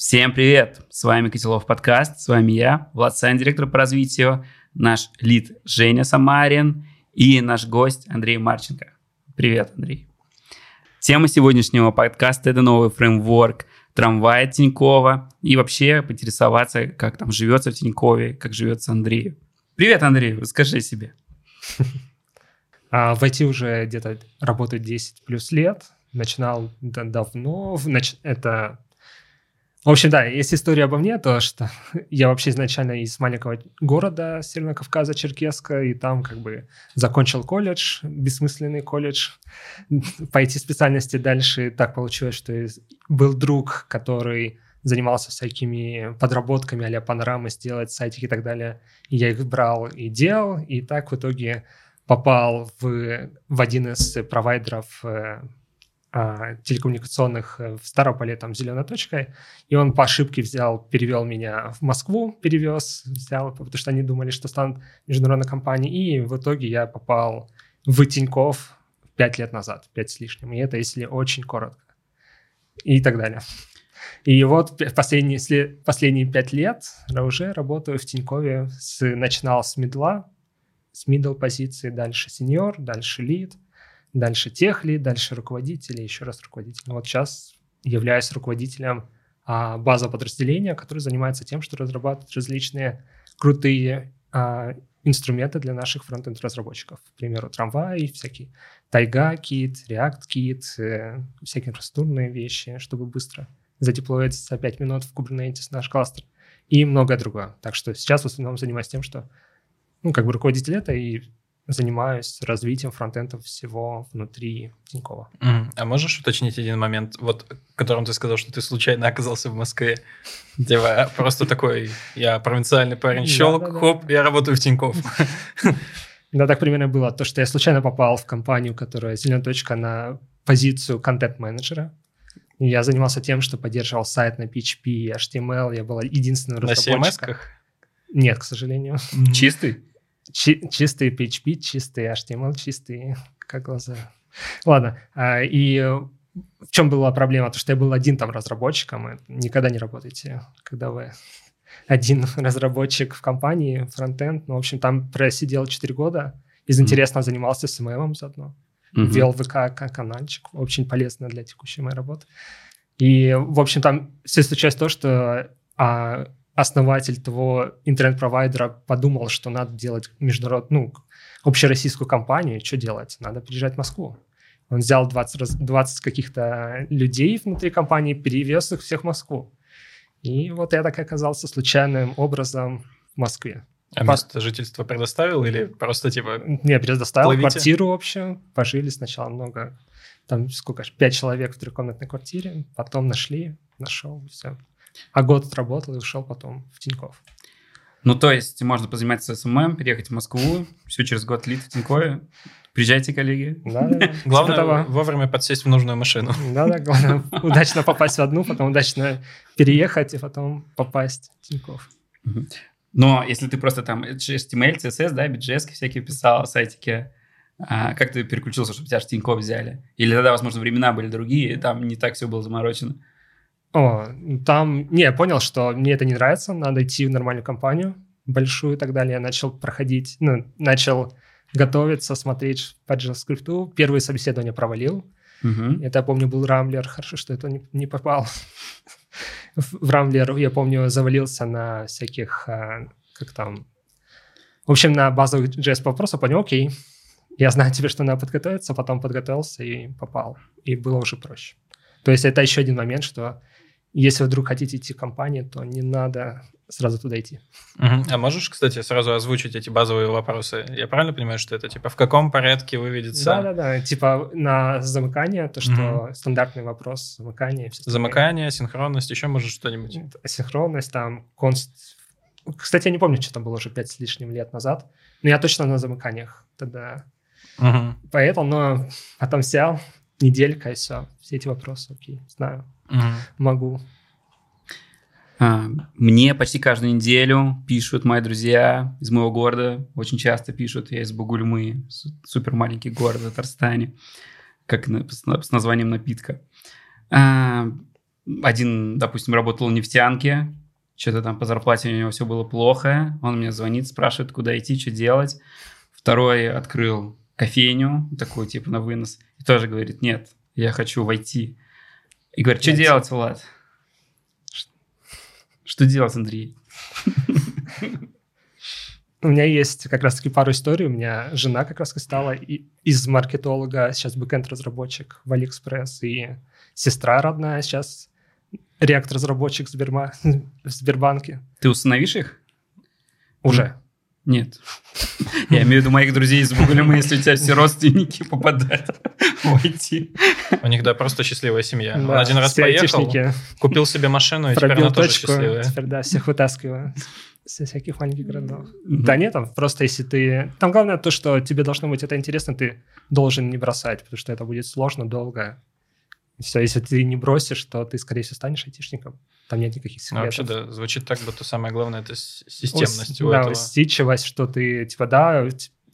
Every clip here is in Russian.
Всем привет! С вами Котелов подкаст, с вами я, Влад Сайн, директор по развитию, наш лид Женя Самарин и наш гость Андрей Марченко. Привет, Андрей. Тема сегодняшнего подкаста – это новый фреймворк Трамвай Тинькова и вообще поинтересоваться, как там живется в Тинькове, как живется Андрею. Привет, Андрей, расскажи о себе. А, в IT уже где-то работаю 10 плюс лет. Начинал давно. Это в общем, да, есть история обо мне, то что я вообще изначально из маленького города Северного Кавказа, Черкеска, и там как бы закончил колледж, бессмысленный колледж, по эти специальности дальше так получилось, что был друг, который занимался всякими подработками а-ля панорамы, сделать сайтики и так далее. И я их брал и делал, и так в итоге попал в, в один из провайдеров э, а, телекоммуникационных э, в Старополе, там, зеленой точкой, и он по ошибке взял, перевел меня в Москву, перевез, взял, потому что они думали, что станут международной компанией, и в итоге я попал в Тинькофф пять лет назад, пять с лишним, и это если очень коротко, и так далее. И вот последние, последние пять лет уже работаю в Тинькове, с, начинал с медла, с middle позиции, дальше сеньор, дальше лид – дальше техли, дальше руководители, еще раз руководитель. Вот сейчас являюсь руководителем а, базового подразделения, который занимается тем, что разрабатывает различные крутые а, инструменты для наших фронтенд разработчиков. К примеру, трамвай, всякие тайга кит, React кит, э, всякие инфраструктурные вещи, чтобы быстро задеплоить за 5 минут в Kubernetes наш кластер и многое другое. Так что сейчас в основном занимаюсь тем, что ну, как бы руководитель это и занимаюсь развитием фронтендов всего внутри Тинькова. Mm. А можешь уточнить один момент, вот, которым ты сказал, что ты случайно оказался в Москве? Типа, просто такой, я провинциальный парень, щелк, хоп, я работаю в Тиньков. Да, так примерно было. То, что я случайно попал в компанию, которая зеленая точка на позицию контент-менеджера. Я занимался тем, что поддерживал сайт на PHP и HTML. Я был единственным разработчиком. На CMS-ках? Нет, к сожалению. Чистый? Чи- чистый PHP, чистый HTML, чистый как глаза. Ладно, а, и в чем была проблема? То, что я был один там разработчиком, никогда не работаете, когда вы один разработчик в компании, фронтенд. Ну, в общем, там просидел 4 года, из интересного занимался СММом заодно, mm-hmm. вел ВК каналчик, очень полезно для текущей моей работы. И, в общем, там все случилось то, что а, основатель того интернет-провайдера подумал, что надо делать международную, ну, общероссийскую компанию, что делать? Надо приезжать в Москву. Он взял 20, 20 каких-то людей внутри компании, перевез их всех в Москву. И вот я так оказался случайным образом в Москве. А По... место жительства предоставил или просто типа... Не, предоставил плывите? квартиру общую. Пожили сначала много. Там сколько пять человек в трехкомнатной квартире. Потом нашли, нашел, все. А год отработал и ушел потом в Тиньков. Ну, то есть можно позаниматься SMM, переехать в Москву, все через год lead в Тинькове. Приезжайте, коллеги. Да, да. Главное вовремя подсесть в нужную машину. Да, да, главное удачно попасть в одну, потом удачно переехать и потом попасть в Тиньков. Но если ты просто там HTML, CSS, да, BJS всякие писал, сайтики, а как ты переключился, чтобы тебя Тиньков взяли? Или тогда, возможно, времена были другие, там не так все было заморочено? О, там, не, я понял, что мне это не нравится, надо идти в нормальную компанию, большую и так далее. Я начал проходить, ну, начал готовиться, смотреть по JavaScript. Первые собеседования провалил. Uh-huh. Это, я помню, был Рамблер. Хорошо, что это не, не попал. в Рамблер, я помню, завалился на всяких, а, как там... В общем, на базовых JS вопросах понял, окей, я знаю тебе, что надо подготовиться, потом подготовился и попал. И было уже проще. То есть это еще один момент, что если вдруг хотите идти в компанию, то не надо сразу туда идти. Угу. А можешь, кстати, сразу озвучить эти базовые вопросы? Я правильно понимаю, что это типа в каком порядке выведется? Да-да-да, типа на замыкание, то, что угу. стандартный вопрос замыкания. Замыкание, синхронность, еще может что-нибудь? Синхронность, там, конст... Кстати, я не помню, что там было уже пять с лишним лет назад, но я точно на замыканиях тогда. Угу. Поэтому, но потом сел, неделька и все. Все эти вопросы, окей, знаю, угу. могу. А, мне почти каждую неделю пишут мои друзья из моего города, очень часто пишут, я из Бугульмы, супер маленький город в Татарстане, как с названием напитка. А, один, допустим, работал в нефтянке, что-то там по зарплате у него все было плохо. Он мне звонит, спрашивает, куда идти, что делать. Второй открыл кофейню, такую типа на вынос, и тоже говорит, нет, я хочу войти. И говорит, что делать, Влад? Что делать, Андрей? У меня есть как раз-таки пару историй. У меня жена как раз стала из маркетолога, сейчас backend -разработчик в Алиэкспресс, и сестра родная сейчас React -разработчик в, Сберма... в Сбербанке. Ты установишь их? Уже. Нет. Я имею в виду моих друзей из Бугулема, если у тебя все родственники попадают в IT. У них, да, просто счастливая семья. Он один раз поехал, купил себе машину, и теперь она тоже счастливая. Теперь, да, всех вытаскиваю со всяких маленьких городов. Да нет, там просто если ты... Там главное то, что тебе должно быть это интересно, ты должен не бросать, потому что это будет сложно, долго. Все, если ты не бросишь, то ты, скорее всего, станешь айтишником. Там нет никаких секретов. Ну, вообще, да, звучит так, будто самое главное – это системность у, у да, этого. усидчивость, что ты, типа, да,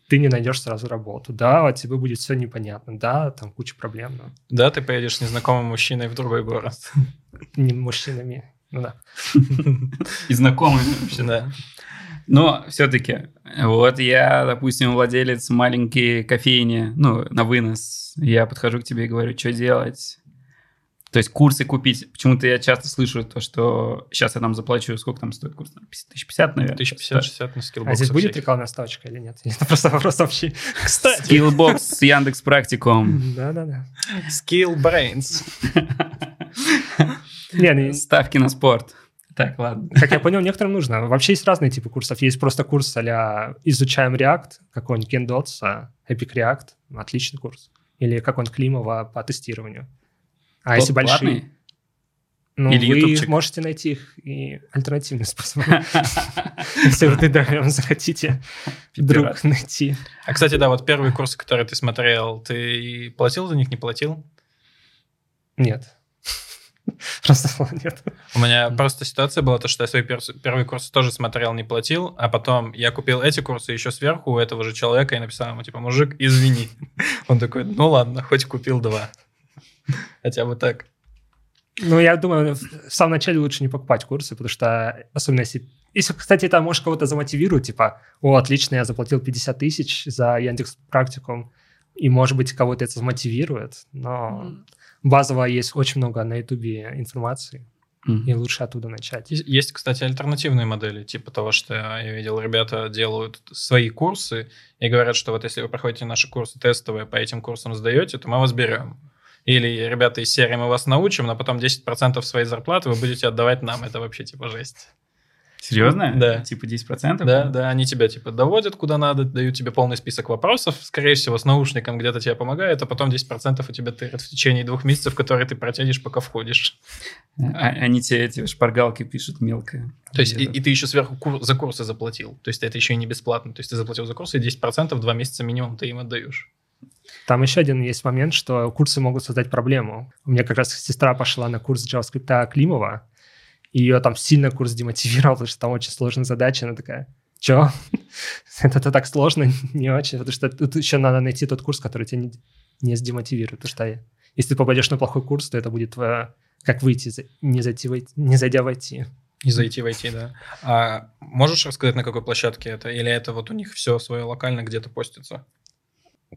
ты не найдешь сразу работу, да, тебе будет все непонятно, да, там куча проблем. Но... Да, ты поедешь с незнакомым мужчиной в другой город. Не мужчинами, ну да. И знакомыми вообще, да. Но все-таки, вот я, допустим, владелец маленькой кофейни, ну, на вынос. Я подхожу к тебе и говорю, что делать? То есть курсы купить. Почему-то я часто слышу то, что сейчас я там заплачу, сколько там стоит курс? 1050, наверное? 1050-60 на Skillbox. А здесь будет рекламная ставочка или нет? Это просто вопрос общий. Кстати. Skillbox с Яндекс Практикум. Да-да-да. Skill Brains. Ну Ставки на спорт. Так, ладно. Как я понял, некоторым нужно. Вообще есть разные типы курсов. Есть просто курс а изучаем React, какой-нибудь Kent Dodds, Epic React, отличный курс. Или какой-нибудь Климова по тестированию. А если большие... Ну, Или вы ютубчик? можете найти их и альтернативный способ. Если вы прям захотите вдруг найти. А, кстати, да, вот первые курсы, которые ты смотрел, ты платил за них, не платил? Нет. Просто нет. У меня просто ситуация была, то, что я свои первые курсы тоже смотрел, не платил, а потом я купил эти курсы еще сверху у этого же человека и написал ему, типа, мужик, извини. Он такой, ну ладно, хоть купил два. Хотя бы так. Ну, я думаю, в самом начале лучше не покупать курсы, потому что, особенно если... Если, кстати, это может кого-то замотивирует, типа, о, отлично, я заплатил 50 тысяч за Яндекс Практикум, и, может быть, кого-то это замотивирует, но базово есть очень много на Ютубе информации, mm-hmm. и лучше оттуда начать. Есть, кстати, альтернативные модели, типа того, что я видел, ребята делают свои курсы и говорят, что вот если вы проходите наши курсы тестовые, по этим курсам сдаете, то мы вас берем. Или, ребята, из серии мы вас научим, но потом 10% своей зарплаты вы будете отдавать нам. Это вообще типа жесть. Серьезно? Да. Типа 10%? Да, да, они тебя типа доводят куда надо, дают тебе полный список вопросов, скорее всего, с наушником где-то тебе помогают, а потом 10% у тебя тырят в течение двух месяцев, которые ты протянешь, пока входишь. А, они тебе эти шпаргалки пишут мелко. То есть, и, и ты еще сверху кур, за курсы заплатил. То есть, это еще и не бесплатно. То есть, ты заплатил за курсы, и 10% два месяца минимум ты им отдаешь. Там еще один есть момент, что курсы могут создать проблему. У меня как раз сестра пошла на курс JavaScript Климова, и ее там сильно курс демотивировал, потому что там очень сложная задача. Она такая, Че? Это так сложно, не очень, потому что тут еще надо найти тот курс, который тебя не, не сдемотивирует. Потому что если ты попадешь на плохой курс, то это будет твоя, как выйти, не, зайти, не зайдя войти. Не зайти войти, да. А можешь рассказать, на какой площадке это? Или это вот у них все свое локально где-то постится?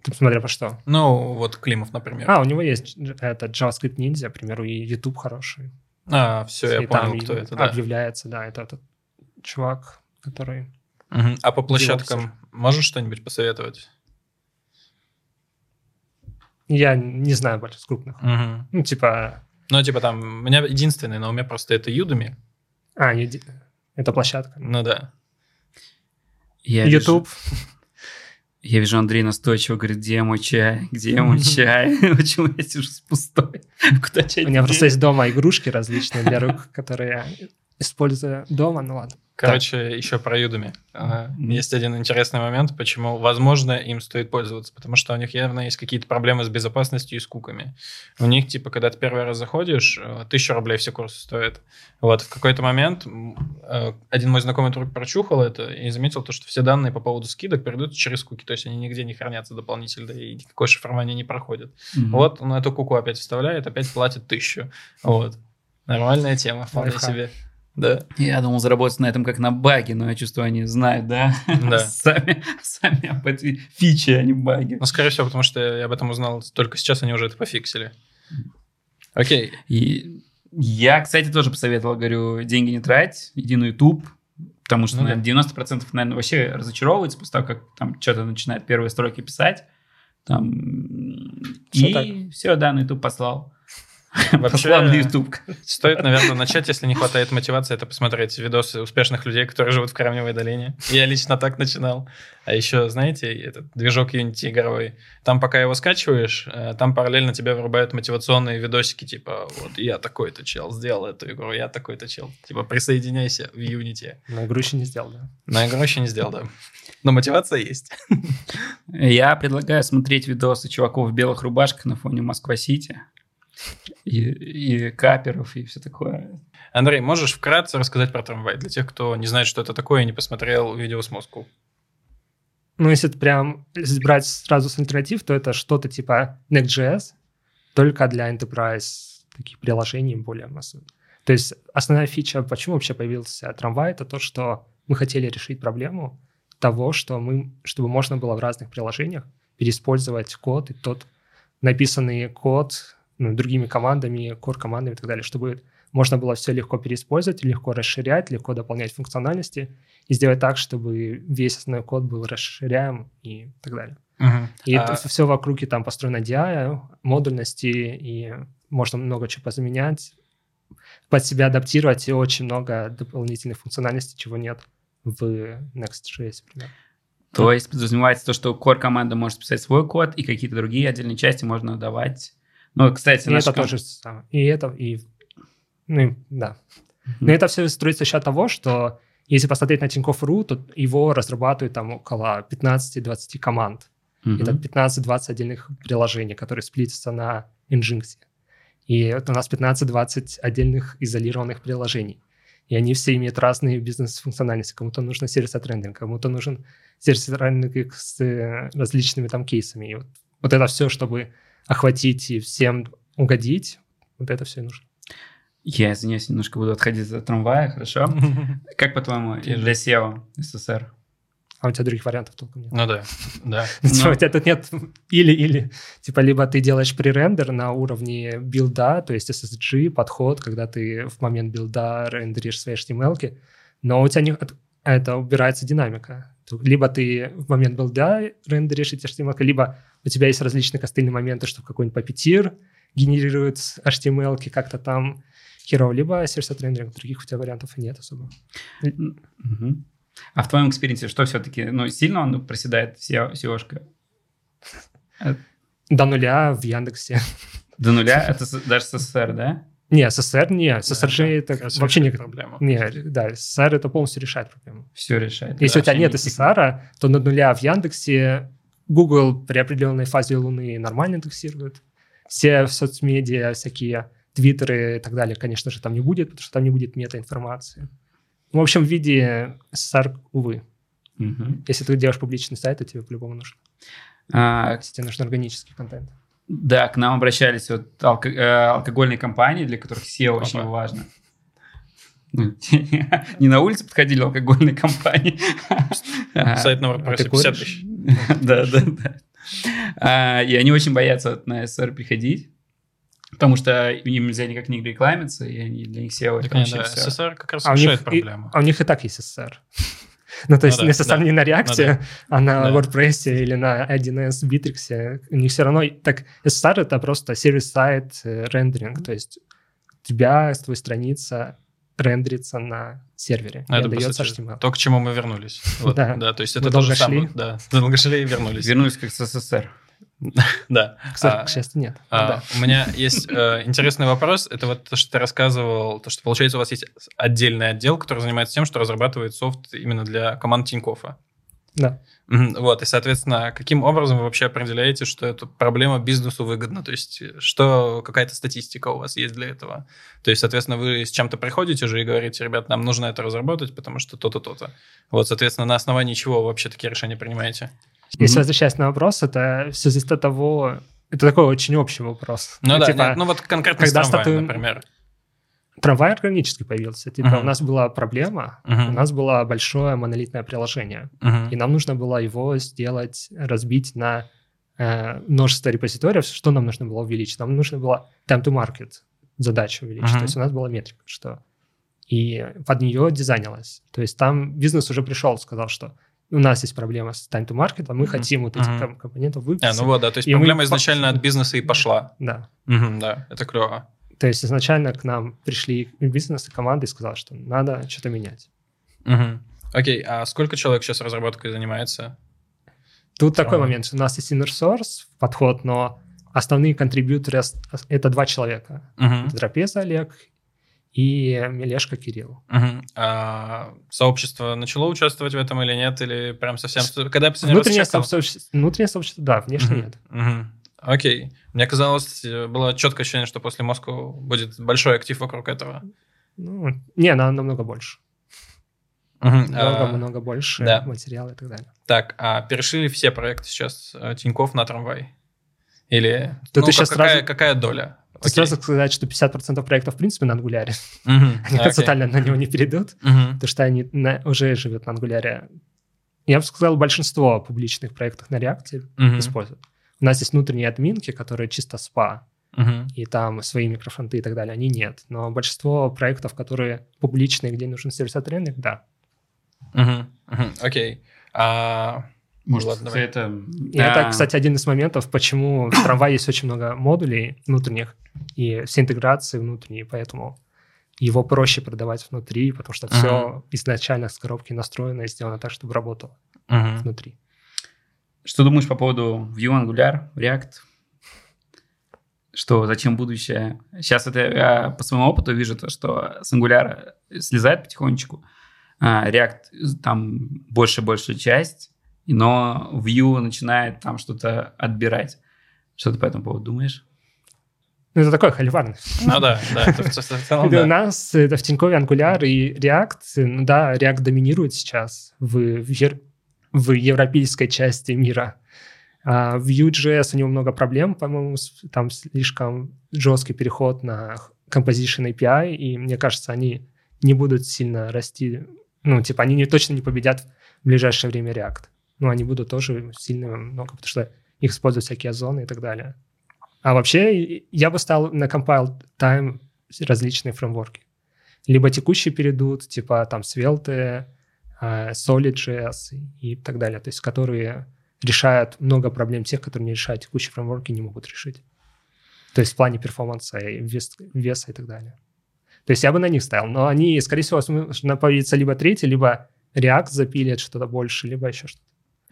Ты смотря по что? Ну, вот Климов, например. А, у него есть этот JavaScript Ninja, к примеру, и YouTube хороший. А, все, я понял, кто это, да. Объявляется, да, это этот чувак, который... Угу. А по площадкам девопсер. можешь что-нибудь посоветовать? Я не знаю больше с крупных. Угу. Ну, типа... Ну, типа там, у меня единственный, но у меня просто это Udemy. А, это площадка. Ну да. Я YouTube. Вижу... Я вижу, Андрей настойчиво говорит, где мой чай, где мой чай? Почему я сижу с пустой? Куда чай? У меня просто есть дома игрушки различные для рук, которые я использую дома, ну ладно. Короче, так. еще про Udemy. Uh, есть один интересный момент, почему, возможно, им стоит пользоваться, потому что у них явно есть какие-то проблемы с безопасностью и с куками. У них, типа, когда ты первый раз заходишь, э, тысячу рублей все курсы стоят. Вот, в какой-то момент э, один мой знакомый друг прочухал это и заметил то, что все данные по поводу скидок передают через куки, то есть они нигде не хранятся дополнительно и никакое шифрование не проходит. Mm-hmm. Вот он эту куку опять вставляет, опять платит тысячу. Вот. Нормальная тема, вполне себе. Да. Я думал заработать на этом как на баге, но я чувствую, они знают, да? Да. Сами, сами об этой фиче, а не баги. Ну, скорее всего, потому что я об этом узнал только сейчас, они уже это пофиксили. Окей. И я, кстати, тоже посоветовал, говорю, деньги не трать, иди на YouTube, потому что Ну наверное, 90% наверное, вообще разочаровывается после того, как там что-то начинает первые строки писать. Там, Всё и все, да, на YouTube послал. Вообще- на YouTube. Стоит, наверное, начать, если не хватает мотивации, это посмотреть видосы успешных людей, которые живут в Кремниевой долине. Я лично так начинал. А еще, знаете, этот движок Unity игровой. Там, пока его скачиваешь, э, там параллельно тебе вырубают мотивационные видосики, типа, вот я такой-то чел сделал эту игру, я такой-то чел. Типа, присоединяйся в Unity. Но игру еще не сделал, да. На игру еще не сделал, да. Но мотивация есть. Я предлагаю смотреть видосы чуваков в белых рубашках на фоне Москва-Сити. И, и каперов, и все такое. Андрей, можешь вкратце рассказать про трамвай для тех, кто не знает, что это такое и не посмотрел видео с Москву? Ну, если прям брать сразу с альтернатив, то это что-то типа Next.js, только для enterprise таких приложений более массовых. То есть основная фича, почему вообще появился трамвай, это то, что мы хотели решить проблему того, что мы, чтобы можно было в разных приложениях переиспользовать код и тот написанный код ну, другими командами, core-командами и так далее, чтобы можно было все легко переиспользовать, легко расширять, легко дополнять функциональности и сделать так, чтобы весь основной код был расширяем и так далее. И А- это все вокруг и там построено DI, модульности, и можно много чего позаменять, под себя адаптировать, и очень много дополнительных функциональностей, чего нет в Next.js, например. То есть подразумевается то, что core команда может писать свой код, и какие-то другие отдельные части можно давать. Ну, кстати, И это тоже самое. И это, и... Ну, да. Мгм. Но это все строится за счет того, что если посмотреть на Тинькофф.ру, то его разрабатывают там около 15-20 команд. Мгм. Это 15-20 отдельных приложений, которые сплитятся на Nginx. И это у нас 15-20 отдельных изолированных приложений. И они все имеют разные бизнес-функциональности. Кому-то нужно сервис-сайт рендеринг, кому-то нужен сервис-сайт рендеринг с э, различными там кейсами. И вот, вот это все, чтобы охватить и всем угодить, вот это все и нужно. Я, извиняюсь, немножко буду отходить от трамвая, хорошо? Как, по-твоему, для SEO СССР? А у тебя других вариантов толком нет. Ну да, да. Типа, Ну. У тебя тут нет или-или. Типа, либо ты делаешь пререндер на уровне билда, то есть SSG, подход, когда ты в момент билда рендеришь свои HTML, но у тебя не, это убирается динамика. Либо ты в момент билда рендеришь эти HTML, либо у тебя есть различные костыльные моменты, что какой-нибудь Puppeteer генерирует HTML как-то там херово, либо server-side rendering. Других у тебя вариантов нет особо. А в твоем experience 'е что все-таки, ну, сильно он проседает SEO, SEO-шка? До нуля в Яндексе. До нуля? Это даже с SSR, да? Не, SSR не. SSR это как раз вообще не... решает проблему. Не, да, SSR это полностью решает проблему. Все решает. Если Да, у тебя нет SSR, то на нуля в Яндексе Google при определенной фазе Луны нормально индексирует. Все соцмедиа, всякие твиттеры и так далее, конечно же, там не будет, потому что там не будет метаинформации. Ну, В общем, в виде SSR, увы. Мгм. Если ты делаешь публичный сайт, то тебе по-любому нужно. А, тебе нужен органический контент. Да, к нам обращались вот алко- э, алкогольные компании, для которых SEO очень Опа. важно. Ну, Не на улице подходили алкогольные компании. А, Сайт на WordPress ты 50 куришь? тысяч. Да, да, да. А, И они очень боятся на СССР приходить, потому что им нельзя никак не рекламиться, и они для них SEO это вообще. СССР как раз А у, решает них, и- проблему. а у них и так есть SSR. Ну, то есть да, не SSR да. не на реакте, а на Да. WordPress или на 1С Bittrex. У них все равно... Так, SSR — это просто сервис-сайт э, рендеринг. То есть у тебя, твоя страница рендерится на сервере. Ну, это, по отдается сути, HTML. То, к чему мы вернулись. Вот, Да. да. то есть Мы это то долго же самое. Да, долго шли и вернулись. Вернулись как с СССР. Да. К А, к счастью, нет. А. У меня есть э, интересный вопрос. Это вот то, что ты рассказывал, то, что, получается, у вас есть отдельный отдел, который занимается тем, что разрабатывает софт именно для команд Тинькоффа. Да. Вот, и, соответственно, каким образом вы вообще определяете, что эта проблема бизнесу выгодна? То есть, что какая-то статистика у вас есть для этого? То есть, соответственно, вы с чем-то приходите же и говорите, ребят, нам нужно это разработать, потому что то-то, то-то. Вот, соответственно, на основании чего вы вообще такие решения принимаете? Если Мгм. возвращаясь на вопрос, это все зависит от того... Это такой очень общий вопрос. Ну да, типа, нет, ну вот конкретно с когда трамваем, статуем- например. трамвай органически появился. Типа Мгм. у нас была проблема, Мгм. у нас было большое монолитное приложение, Мгм. и нам нужно было его сделать, разбить на э, множество репозиториев. Что нам нужно было увеличить? Нам нужно было time to market задачу увеличить. Мгм. То есть у нас была метрика, что и под нее дизайнилось. То есть там бизнес уже пришел, сказал, что у нас есть проблема с time to market, а мы Мгм. хотим вот эти Мгм. ком- компоненты А, выпустить. ну вот, да, то есть И мы проблема по- изначально от бизнеса и пошла. Да. Мгм, да, это клево. То есть изначально к нам пришли бизнес и команды и сказали, что надо что-то менять. Мгм. Окей, а сколько человек сейчас разработкой занимается? Тут такой Ага. момент. У нас есть inner source подход, но основные контрибьюторы это два человека. Мгм. Это Трапеза Олег и Мелешка Кирилл. Мгм. А сообщество начало участвовать в этом или нет? Или прям совсем... Когда Внутреннее сообщество, внутреннее сообщество, да, внешне Мгм. нет. Мгм. Окей. Мне казалось, было четкое ощущение, что после Москвы будет большой актив вокруг этого. Ну, не, на- намного больше. Мгм. А, Много-много больше да. материала и так далее. Так, а перешли ли все проекты сейчас э, Тинькофф на трамвай? Или ну, еще как- какая, сразу- какая доля? Окей. Сразу сказать, что 50% проектов в принципе на ангуляре. Мгм. Они Окей. концептуально на него не перейдут, Мгм. потому что они на- уже живут на ангуляре. Я бы сказал, большинство публичных проектов на реакте Мгм. используют. У нас есть внутренние админки, которые чисто спа, Мгм. и там свои микрофронты и так далее, они нет. Но большинство проектов, которые публичные, где нужен сервис тренинг, да. Мгм. Мгм. Окей. А, Может, Ладно, давай. это... И это, а, кстати, один из моментов, почему в трамвае есть очень много модулей внутренних, и все интеграции внутренние, поэтому его проще продавать внутри, потому что все изначально с коробки настроено и сделано так, чтобы работало мгм. внутри. Что думаешь по поводу Vue, Angular, React? Что, зачем будущее? Сейчас это я по своему опыту вижу, то, что с Angular слезает потихонечку. а React там больше и большая часть, но Vue начинает там что-то отбирать. Что ты по этому поводу думаешь? Ну, это такое холиварно. Ну да, да, это в целом У нас это в Тинькове Angular и React, ну да, React доминирует сейчас в, в, ер- в европейской части мира. А в Vue.js у него много проблем, по-моему, там слишком жесткий переход на Composition API, и мне кажется, они не будут сильно расти, ну, типа, они не, точно не победят в ближайшее время React. Но они будут тоже сильно много, потому что их используют всякие озоны и так далее. А вообще, я бы стал на compile time различные фреймворки. Либо текущие перейдут, типа там Svelte, э, Solid.js и так далее, то есть которые решают много проблем тех, которые не решают текущие фреймворки, не могут решить. То есть в плане перформанса и вес- веса и так далее. То есть я бы на них ставил, но они, скорее всего, появится либо третий, либо React запилит что-то больше, либо еще что-то.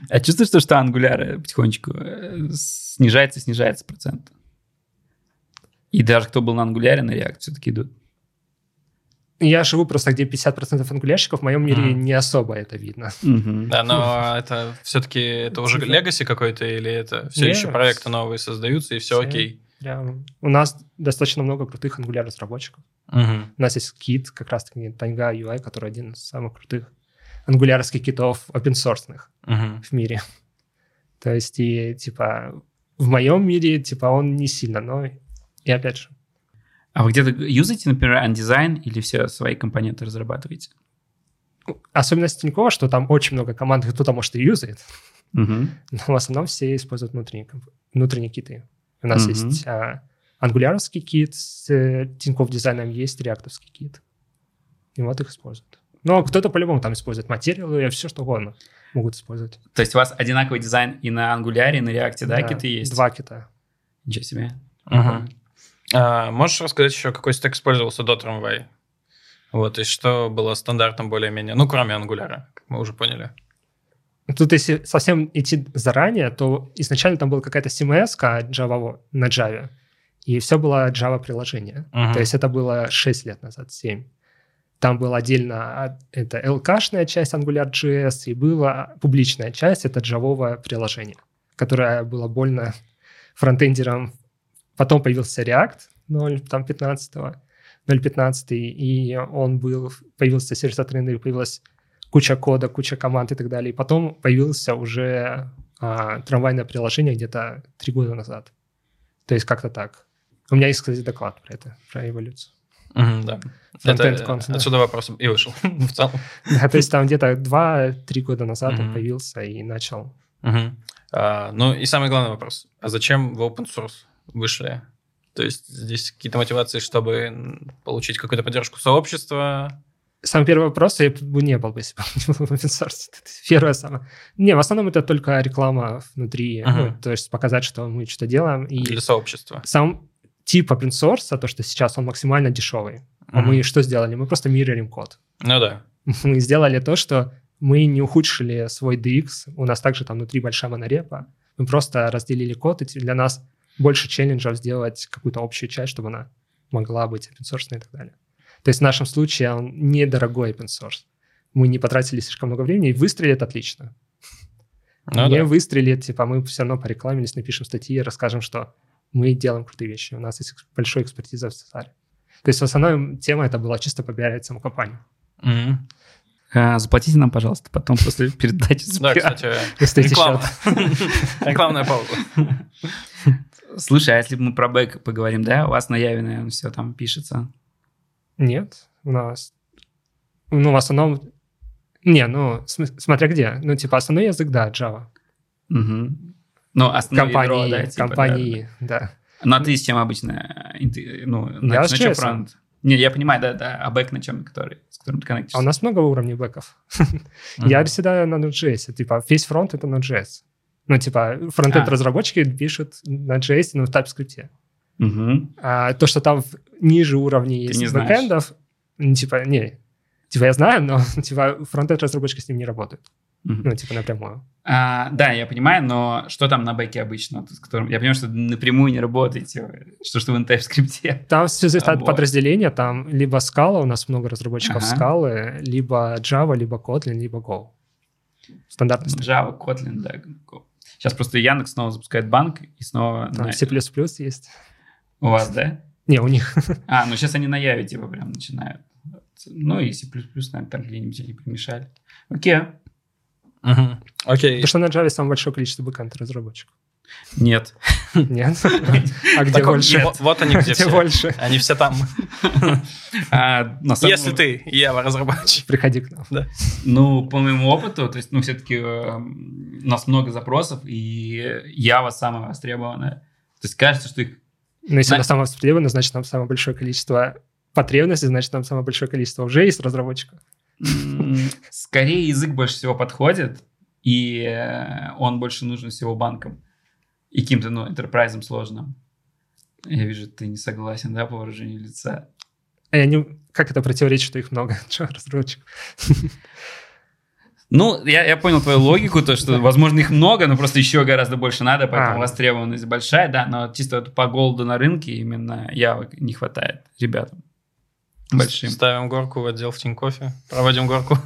А чувствуешь, что, что Angular потихонечку э, снижается, снижается процент? И даже кто был на Angular, на React все-таки идут. Я живу просто, где 50% ангулящиков, в моем мире Мгм. не особо это видно. Мгм. Да, но это все-таки это уже легаси какой-то или это все Не, еще проекты новые создаются и все все. окей? Прям у нас достаточно много крутых Angular разработчиков. Мгм. У нас есть кит, как раз-таки Таньга UI, который один из самых крутых ангулярских китов open source Мгм. в мире. То есть, и типа в моем мире, типа, он не сильно, но и опять же. А вы где-то юзаете, например, Undesign или все свои компоненты разрабатываете? Особенность Тинькова, что там очень много команд, кто-то, может, и юзает, Мгм. но в основном все используют внутренние, внутренние киты. У нас Мгм. есть а, ангулярский кит с э, Тинькофф дизайном, есть реактовский кит. И вот их используют. Но кто-то по-любому там использует материалы, и все что угодно могут использовать. То есть у вас одинаковый дизайн и на Angular, и на React, да, киты есть? Два кита. Ничего себе. Мгм. А, можешь рассказать еще, какой стек использовался до трамвай? Вот, и что было стандартом более-менее? Ну, кроме ангуляра, как мы уже поняли. Тут если совсем идти заранее, то изначально там была какая-то CMS Java на Java, и все было Java-приложение. Мгм. То есть это было 6 лет назад, 7. Там была отдельно а, это LK-шная часть AngularJS, и была публичная часть, это джавовое приложение, которое было больно фронтендерам. Потом появился React 0, там 15 0.15, и он был, появился сервис от рендера, появилась куча кода, куча команд и так далее. И потом появился уже а, трамвайное приложение где-то три года назад. То есть как-то так. У меня есть, кстати, доклад про это, про эволюцию. Да. Фронтенд. Отсюда вопрос и вышел в целом. Да, то есть там где-то 2-3 года назад он появился и начал. А, ну и самый главный вопрос. А зачем в open source вышли? То есть здесь какие-то мотивации, чтобы получить какую-то поддержку сообщества? Самый первый вопрос, я бы не был бы, если бы не был в open source. Это первое самое. Не, в основном это только реклама внутри, ну, то есть показать, что мы что-то делаем. И Для сообщества. сам тип open source, то, что сейчас он максимально дешевый. А Мгм. мы что сделали? Мы просто миррорим код. Ну да. Мы сделали то, что мы не ухудшили свой DX. У нас также там внутри большая монорепа. Мы просто разделили код, и для нас больше челленджев сделать какую-то общую часть, чтобы она могла быть open source и так далее. То есть в нашем случае он недорогой open source. Мы не потратили слишком много времени, и выстрелит отлично. Ну не да. выстрелит, типа мы все равно порекламились, напишем статьи, расскажем, что мы делаем крутые вещи. У нас есть большая экспертиза в Цесаре. То есть в основном тема это была чисто попиарить саму компанию. Мгм. А, Заплатите нам, пожалуйста, потом после передачи. Да, кстати, реклама. Рекламная пауза. Слушай, а если мы про бэк поговорим, да? У вас на Яве, наверное, все там пишется. Нет, у нас... Ну, в основном... Не, ну, см- смотря где. Ну, типа, основной язык, да, Java. Ну, основное ядро, компании, да, типа, компании, да. Ну, а ты с чем обычно? э, Ну, на, Я на чем фронт? Не, я понимаю, да, да. А бэк на чем, который, с которым ты коннектишься? А у нас много уровней бэков. Я всегда на Node.js. Типа, весь фронт — это Node.js. Ну, типа, фронтенд-разработчики пишут на JS, но в TypeScript. А то, что там ниже уровней есть не бэкэндов, ну, типа, не. Типа, я знаю, но, типа, фронтенд-разработчики с ним не работают. Ну, типа, напрямую. А, да, я понимаю, но что там на бэке обычно? вот с которым... Я понимаю, что напрямую не работаете, что, что вы на TypeScript. Там все зависит от Вот. подразделения. Там либо Scala, у нас много разработчиков Ага. Scala, либо Java, либо Kotlin, либо Go. Стандартный. Java, Kotlin, да. Go. Сейчас просто Яндекс снова запускает банк, и снова... Там на- C++ есть. У вас, да? Не, у них. А, ну сейчас они на Яве типа прям начинают. Ну и C++, наверное, там где-нибудь они примешали. Окей. Мгм. Окей. Потому что на Java самое большое количество бэкэнд разработчиков. Нет. Нет? А где больше? вот- они где Где все. больше? Они все там. А, Если ты Ева разработчик. Приходи к нам. Ну, по моему опыту, то есть, ну, все-таки у нас много запросов, и Java самая востребованная. То есть кажется, что их Но если она самая востребованная, значит, там самое большое количество потребностей, значит, там самое большое количество уже есть разработчиков. Скорее язык больше всего подходит, и э, он больше нужен всего банкам и каким-то, ну, enterprise сложным. Я вижу, ты не согласен, да, по выражению лица. А я не... Как это противоречит, что их много Java разработчиков? Ну, я, я понял твою логику, то, что, возможно, их много, но просто еще гораздо больше надо, поэтому А. востребованность большая, да, но чисто по голоду на рынке именно явок не хватает ребятам большим. Ставим горку в отдел в Тинькофе. Проводим горку.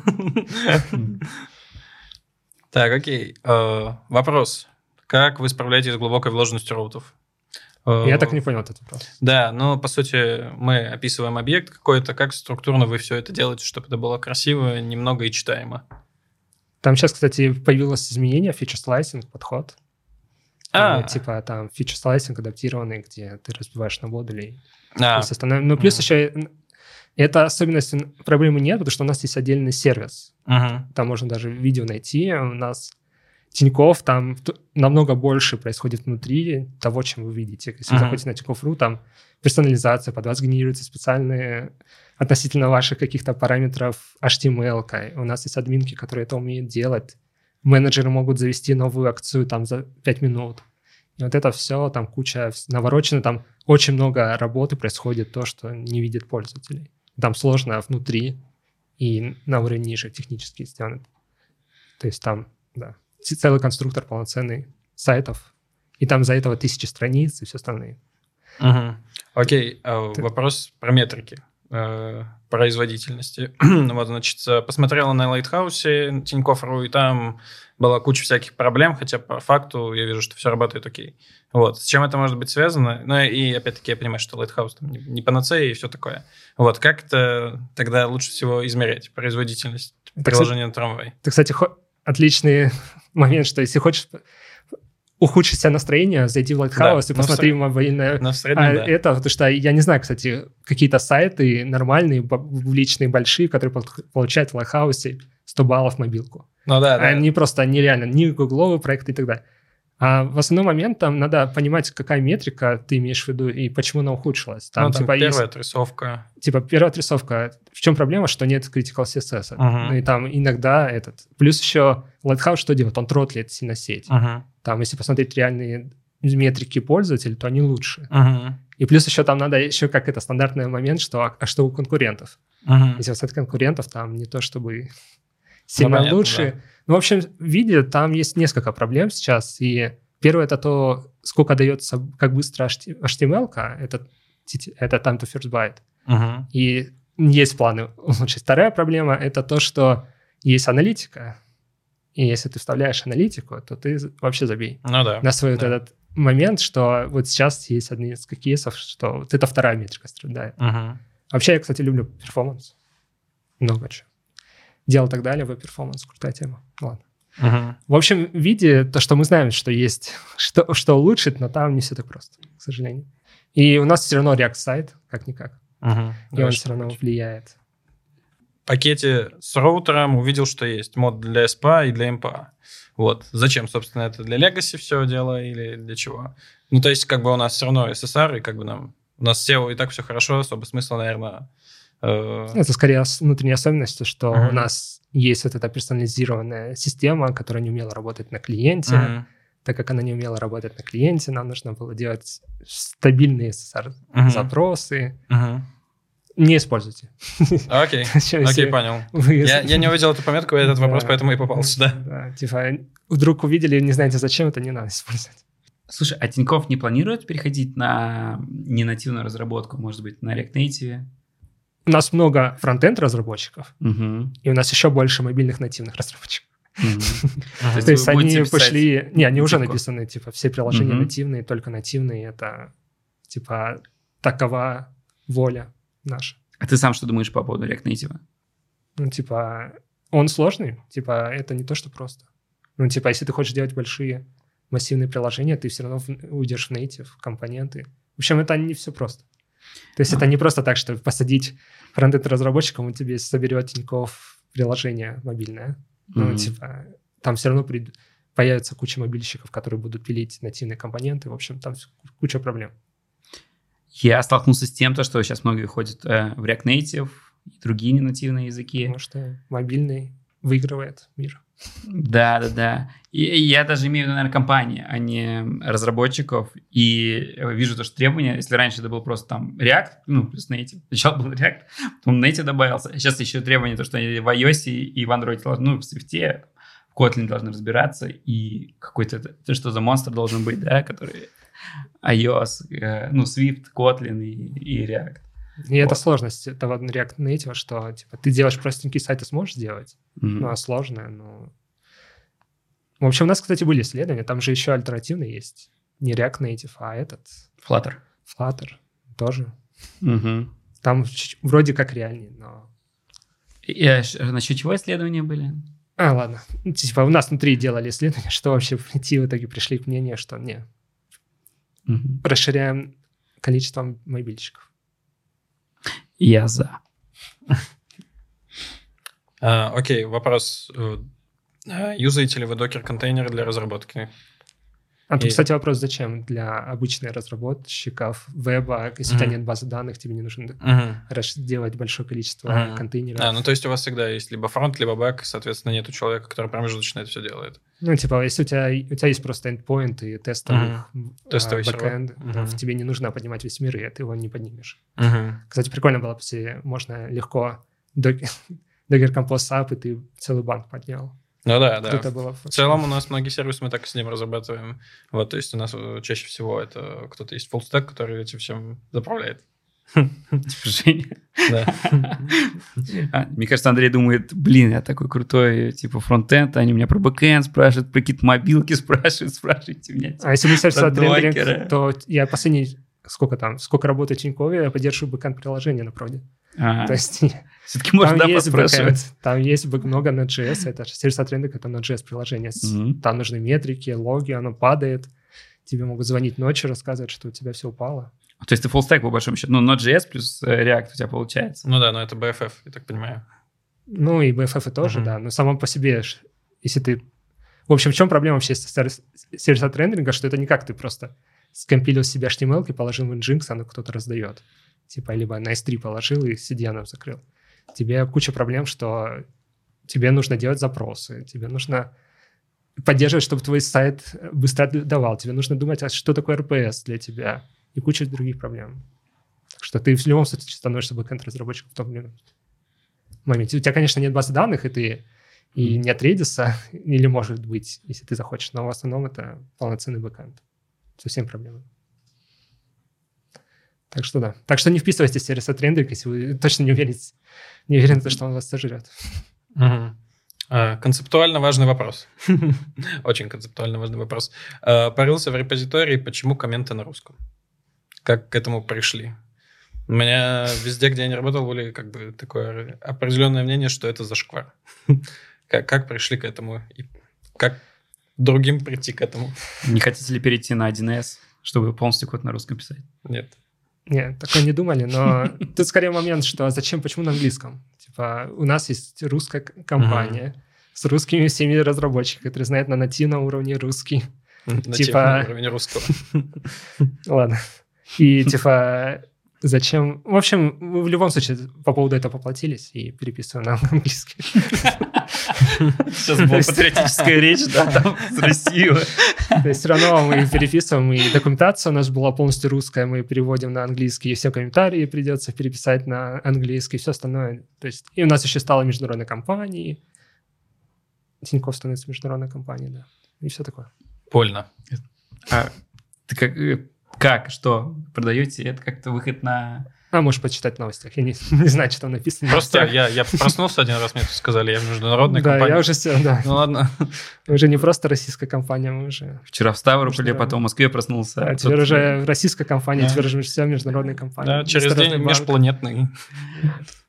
Так, окей. Э, Вопрос. Как вы справляетесь с глубокой вложенностью роутов? Э, Я так не понял этот вопрос. Да, ну, по сути, мы описываем объект какой-то, как структурно вы все это делаете, чтобы это было красиво, немного и читаемо. Там сейчас, кстати, появилось изменение, feature slicing, подход. А, Э, Типа там feature slicing адаптированный, где ты разбиваешь на модули. а, остальное. Ну, плюс еще это особенность, проблемы нет, потому что у нас есть отдельный сервис. мгм. Там можно даже видео найти. У нас Тиньков там намного больше происходит внутри того, чем вы видите. Если вы Ага. заходите на Тинькофф.ру, там персонализация, под вас генерируются специальные относительно ваших каких-то параметров HTML. -кой. У нас есть админки, которые это умеют делать. Менеджеры могут завести новую акцию там за 5 минут. И вот это все, там куча наворочено, там очень много работы происходит, то, что не видит пользователей. Там сложно внутри и на уровне ниже технически сделано. То есть там, да, целый конструктор полноценный сайтов, и там за этого тысячи страниц и все остальное. Мгм. Окей, а, Так. вопрос про метрики э, производительности. вот, значит, э, посмотрела на Lighthouse 'е Tinkoff.ru, и там была куча всяких проблем, хотя по факту я вижу, что все работает окей. Вот. С чем это может быть связано? Ну и опять-таки я понимаю, что Lighthouse там не, не панацея и все такое. Вот. Как это тогда лучше всего измерять производительность Это, приложения на трамвай? Это, кстати, отличный момент, что если хочешь ухудшить себе настроение, зайди в Lighthouse Да, и ну, посмотри в мобильное Но в среднем, а, да. это, потому что я не знаю, кстати, какие-то сайты нормальные, б- личные, большие, которые пол- получают в Lighthouse 100 баллов мобилку. Ну да, да. Они просто нереально, не гугловые проекты и так далее. А в основной момент там надо понимать, какая метрика ты имеешь в виду и почему она ухудшилась. Там, Ну, там типа, есть- первая отрисовка. типа первая отрисовка. В чем проблема, что нет critical CSS. Мгм. Ну и там иногда этот. Плюс еще Lighthouse что делает? Он тротлит сильно сеть. Мгм. Там, если посмотреть реальные метрики пользователей, то они лучше. Мгм. И плюс еще там надо еще как это стандартный момент, что, а, а что у конкурентов. Мгм. Если посмотреть конкурентов, там не то чтобы сильно понятно, лучше. Ну, в общем, в виде там есть несколько проблем сейчас. И первое это то, сколько дается, как быстро HTML, это, это time to first byte. Мгм. И есть планы улучшить. Вторая проблема – это то, что есть аналитика. И если ты вставляешь аналитику, то ты вообще забей Ну да. на свой вот Да. этот момент, что вот сейчас есть одни из кейсов, что вот это вторая метрика страдает. Мгм. Вообще, я, кстати, люблю performance. Много чего. Делал так далее, web performance, крутая тема. Ладно. Мгм. В общем, в виде то, что мы знаем, что есть, что, что улучшить, но там не все так просто, к сожалению. И у нас все равно React сайт, как-никак. Мгм. И Да, он все равно быть. влияет. В пакете с роутером увидел, что есть мод для SPA и для MPA. Вот. Зачем, собственно, это для Legacy все дело или для чего? Ну, то есть, как бы у нас все равно SSR, и как бы нам... У нас SEO и так все хорошо, особо смысла, наверное... э, Это скорее внутренняя особенность, что Мгм. у нас есть вот эта персонализированная система, которая не умела работать на клиенте. мгм. Так как она не умела работать на клиенте, нам нужно было делать стабильные Мгм. запросы. Мгм. Не используйте. Окей. Если Окей, понял. вы- Я, я не увидел эту пометку, этот вопрос поэтому и попал сюда. Да, типа, вдруг увидели, не знаете зачем, это не надо использовать. Слушай, а Тинькофф не планирует переходить на ненативную разработку, может быть, на React Native? У нас много фронтенд разработчиков, и у нас еще больше мобильных нативных разработчиков. То есть они пошли... Не, они уже написаны, типа, все приложения нативные, только нативные. Это, типа, такова воля наша. А ты сам что думаешь по поводу React Native? Ну, типа, он сложный, типа, это не то, что просто. Ну, типа, если ты хочешь делать большие массивные приложения, ты все равно уйдешь в native, в компоненты. В общем, это не все просто. То есть это не просто так, что посадить фронтенд разработчиком, он тебе соберет Тинькофф приложение мобильное. Ну, Мгм. типа, там все равно прид- появится куча мобильщиков, которые будут пилить нативные компоненты. В общем, там куча проблем. Я столкнулся с тем, то, что сейчас многие ходят э, в React Native и другие ненативные языки. Потому что мобильный выигрывает мир. Да, да, да. И я даже имею в виду, наверное, компании, а не разработчиков. И вижу то, что требования, если раньше это был просто там React, ну, плюс Native. Сначала был React, потом Native добавился. А сейчас еще требования, то, что в iOS и в Android ну, в Swift, в Kotlin должны разбираться. И какой-то, это что за монстр должен быть, да, который iOS, э, ну, Swift, Kotlin и, и React. И это Вот. сложность этого React Native, что типа ты делаешь простенький сайт, ты сможешь сделать, Мгм. ну а сложное, ну... В общем, у нас, кстати, были исследования, там же еще альтернативный есть. Не React Native, а этот, Flutter. Flutter тоже. Мгм. Там вроде как реальнее, но... И, ш- насчет чего исследования были? А, ладно. Ну, Типа у нас внутри делали исследование, что вообще прийти, в итоге пришли к мнению, что не, Мгм. расширяем количество мобильщиков. Я за. А, Окей, вопрос. Э, а, Юзаете ли вы докер-контейнеры для разработки? А тут, И- кстати, вопрос, зачем для обычных разработчиков веба, если у тебя нет базы данных, тебе не нужно расш- делать большое количество Мгм. контейнеров. А, ну то есть у вас всегда есть либо фронт, либо бэк, соответственно, нету человека, который промежуточно это все делает. Ну, типа, если у тебя, у тебя есть просто endpoint и тестовый Тестовый сервер. backend, Мгм. в тебе не нужно поднимать весь мир, и ты его не поднимешь. Мгм. Кстати, прикольно было, бы, если можно легко док- Docker Compose up, и ты целый банк поднял. Ну да, да. Было. В целом у нас многие сервисы мы так и с ним разрабатываем. Вот, то есть у нас э, чаще всего это кто-то есть full stack, который этим всем заправляет. Женя. Да. А, Мне кажется, Андрей думает, блин, я такой крутой, типа, frontend, они меня про backend спрашивают, про какие-то мобилки спрашивают, спрашивайте меня. типа, А если мы сейчас Про то я последний сколько там, сколько работает Тинькове, я поддерживаю backend -приложение на проде. Ага. То есть Все-таки можно да, там есть поспрашивать. backend, там есть много Node.js, это же server-side render, это Node.js приложение. С- Мгм. Там нужны метрики, логи, оно падает. Тебе могут звонить ночью, рассказывать, что у тебя все упало. То есть ты full stack по большому счету. Ну, Node.js плюс э, React у тебя получается. Ну да, но это BFF, я так понимаю. Ну и BFF и тоже, Мгм. да. Но само по себе, если ты... В общем, в чем проблема вообще с сервис- сервис от рендеринга, что это не как ты просто скомпилил себе HTML и положил в Nginx, оно кто-то раздает. Типа, либо на S3 положил и CDN закрыл. Тебе куча проблем, что тебе нужно делать запросы, тебе нужно поддерживать, чтобы твой сайт быстро давал, тебе нужно думать, а что такое RPS для тебя, и куча других проблем. Так что ты в любом случае становишься бэкэнд-разработчиком в том или ином моменте. У тебя, конечно, нет базы данных, и ты и нет Redis, или может быть, если ты захочешь, но в основном это полноценный бэкэнд. Со всеми проблемами. Так что да. Так что не вписывайтесь в сервис от рендеринга, если вы точно не уверены, не уверены, что он вас сожрет. А, Концептуально важный вопрос. Очень концептуально важный вопрос. А, Порылся в репозитории, почему комменты на русском? Как к этому пришли? У меня везде, где я не работал, были как бы такое определенное мнение, что это зашквар. Как, как пришли к этому? Как другим прийти к этому? Не хотите ли перейти на 1С, чтобы полностью код на русском писать? Нет. Нет, такое не думали, но тут скорее момент, что зачем, почему на английском? Типа, у нас есть русская компания с русскими всеми разработчиками, которые знают на нативном уровне русский. Нативный Типа- уровень русского. Ладно. И типа, зачем... В общем, мы в любом случае по поводу этого поплатились и переписываем на английский. Сейчас была патриотическая речь, да, там с Россией. То есть все равно мы переписываем, и документация у нас была полностью русская, мы переводим на английский, и все комментарии придется переписать на английский, все остальное. То есть, и у нас еще стала международной компанией. Тинькофф становится международной компанией, да. И все такое. Больно. А ты как, э, как, что, продаете? Это как-то выход на... А можешь почитать в новостях. Я не, не знаю, что там написано. Просто я, я проснулся один раз, мне тут сказали, я в международной Да, компании. я уже все, да. Ну ладно. Мы уже не просто российская компания, мы уже... Вчера в Ставрополе, потом в Москве проснулся. А Тут- теперь уже российская компания, Да. теперь уже все международные компании. Да, через день банк. межпланетный.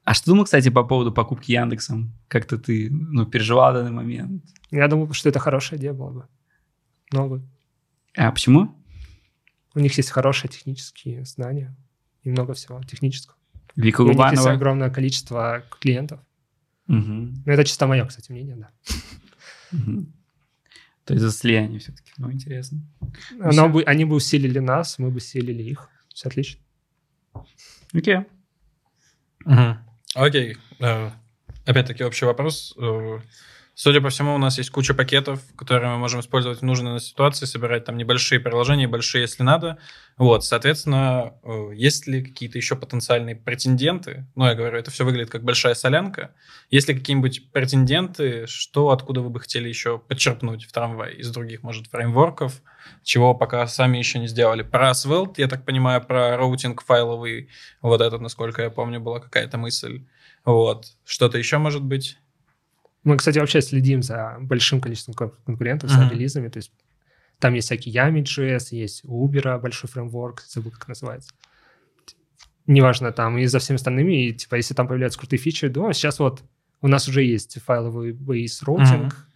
А что думал, кстати, по поводу покупки Яндексом? Как-то ты ну, переживал в данный момент? Я думаю, что это хорошая идея была бы. Новый. А почему? У них есть хорошие технические знания и много всего технического. Вика И у них есть Губанова. огромное количество клиентов. Мгм, Ну, это чисто мое, кстати, мнение, да. То есть за слияние все-таки. Ну, интересно. Оно бы, они бы усилили нас, мы бы усилили их. Все отлично. Окей. Окей. Э, Опять-таки общий вопрос. Э, Судя по всему, у нас есть куча пакетов, которые мы можем использовать в нужной ситуации, собирать там небольшие приложения, большие, если надо. Вот, соответственно, э, есть ли какие-то еще потенциальные претенденты? Ну, я говорю, это все выглядит как большая солянка. Есть ли какие-нибудь претенденты, что, откуда вы бы хотели еще подчерпнуть в трамвай из других, может, фреймворков, чего пока сами еще не сделали? Про Svelte, я так понимаю, про routing файловый, вот этот, насколько я помню, была какая-то мысль. Вот. Что-то еще может быть? Мы, кстати, вообще следим за большим количеством кон- конкурентов, за Мгм. релизами. То есть там есть всякие Umi.js, есть Uber большой фреймворк, забыл, как называется. Неважно, там и за всеми остальными, и, типа, если там появляются крутые фичи, думаю, сейчас вот у нас уже есть файловый based routing,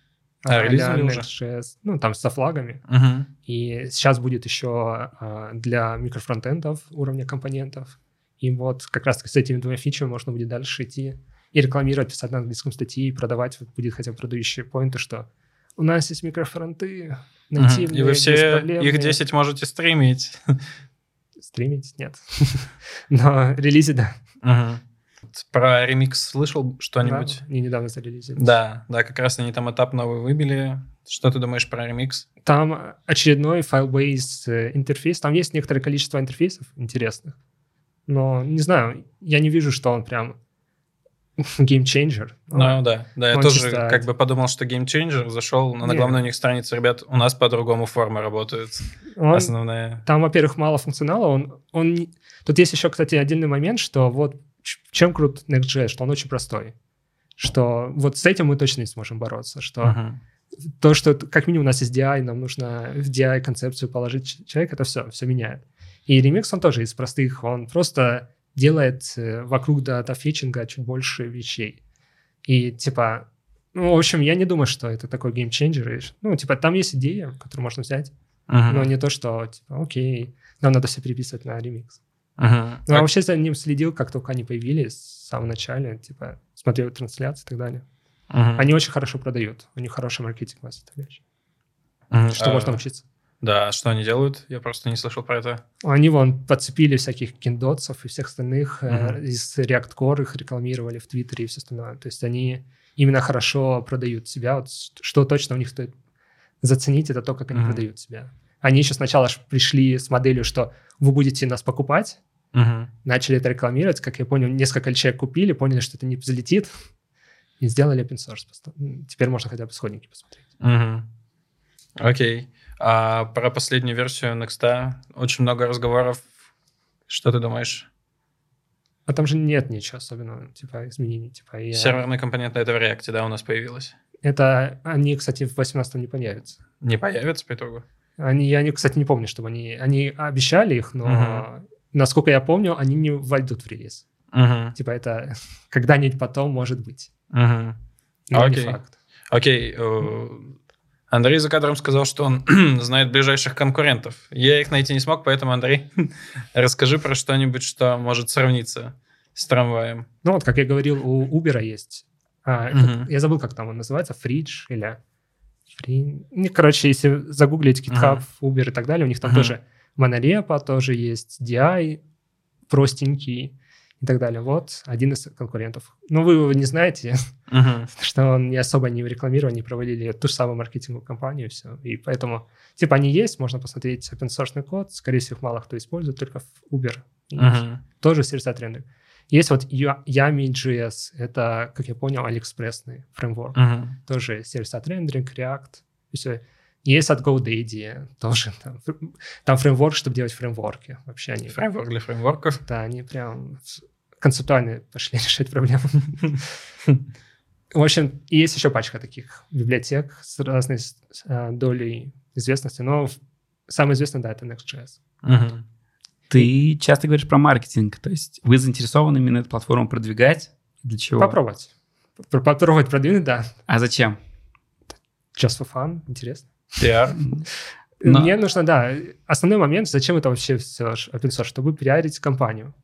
А, а, а-ля уже? Ну, там со флагами. Угу. И сейчас будет еще а, для микрофронтендов уровня компонентов. И вот как раз с этими двумя фичами можно будет дальше идти и рекламировать, писать на английском статьи, и продавать, будет хотя бы продающие поинты, что у нас есть микрофронты, нативные, И вы все их 10 можете стримить. Стримить? Нет. Но релизе, да. Про ремикс слышал что-нибудь? Да, они недавно зарелизили. Да, да, как раз они там этап новый выбили. Что ты думаешь про ремикс? Там очередной file-base э, интерфейс. Там есть некоторое количество интерфейсов интересных. Но, не знаю, я не вижу, что он прям game changer. Ну да, да, я Он тоже чисто- как бы подумал, что Changer зашел на, на главную у них страницу, ребят, у нас по-другому форма работает. Он- Основная. Там, во-первых, мало функционала. Он, он... Тут есть еще, кстати, отдельный момент, что вот чем крут Next.js, что он очень простой. Что вот с этим мы точно не сможем бороться. Что Мгм. то, что как минимум у нас есть DI, нам нужно в DI концепцию положить человек, это все, все меняет. И ремикс, он тоже из простых, он просто делает э, вокруг дата-фетчинга чуть больше вещей. И, типа, ну, в общем, я не думаю, что это такой геймченджер. Ну, типа, там есть идея, которую можно взять, Мгм. но не то, что, типа, окей, нам надо все переписывать на ремикс. Мгм. Ну, а вообще за ним следил, как только они появились, с самого начала, типа, смотрел трансляции и так далее. Мгм. Они очень хорошо продают, у них хороший маркетинг составляющий, Мгм. что А, можно учиться. Да, что они делают? Я просто не слышал про это. Они вон подцепили всяких киндотсов и всех остальных э, Мгм. из React Core, их рекламировали в Твиттере и все остальное. То есть они именно хорошо продают себя. Вот что точно у них стоит заценить, это то, как они Мгм. продают себя. Они еще сначала пришли с моделью, что вы будете нас покупать, Мгм. начали это рекламировать. Как я понял, несколько человек купили, поняли, что это не взлетит, и сделали open source. Теперь можно хотя бы исходники посмотреть. Мгм. Окей. А про последнюю версию Next очень много разговоров. Что ты думаешь? А там же нет ничего особенного, типа изменений. Типа, я- Серверный компонент это в React, да, у нас появилась. Это они, кстати, в 18 не появятся. Не появится по итогу? Они, я, кстати, не помню, чтобы они... Они обещали их, но, Мгм. насколько я помню, они не войдут в релиз. Мгм. Типа это когда-нибудь потом может быть. Мгм. Но Окей. не факт. Окей. э, Андрей за кадром сказал, что он знает ближайших конкурентов. Я их найти не смог, поэтому, Андрей, расскажи про что-нибудь, что может сравниться с трамваем. Ну вот, как я говорил, у Uber есть... а, как- я забыл, как там он называется, Фридж или... Фри... Ну, короче, если загуглить GitHub, Uber и так далее, у них там Мгм. тоже монорепа, тоже есть DI простенький и так далее. Вот один из конкурентов. Ну, вы его не знаете, Мгм. что он не особо не рекламировал, не проводили ту же самую маркетинговую кампанию, все. И поэтому, типа, они есть, можно посмотреть open source код, скорее всего, их мало кто использует, только в Uber. Мгм. Тоже сервиса тренды. Есть вот Yami.js, это, как я понял, алиэкспрессный фреймворк. Мгм. Тоже сервиса рендеринг, React, и все. Есть от GoDaddy, тоже там, там фреймворк, чтобы делать фреймворки. Вообще они, Фреймворк для фреймворков. да, они прям концептуально пошли решать проблему. В общем, есть еще пачка таких библиотек с разной э, долей известности, но самый известный, да, это Next.js. Ты часто говоришь про маркетинг, то есть вы заинтересованы именно эту платформу продвигать? Для чего? Попробовать. Попробовать продвинуть, да. А зачем? Just for fun, интересно. Пиар. Но- Мне нужно, да, основной момент, зачем это вообще все open source, чтобы пиарить компанию.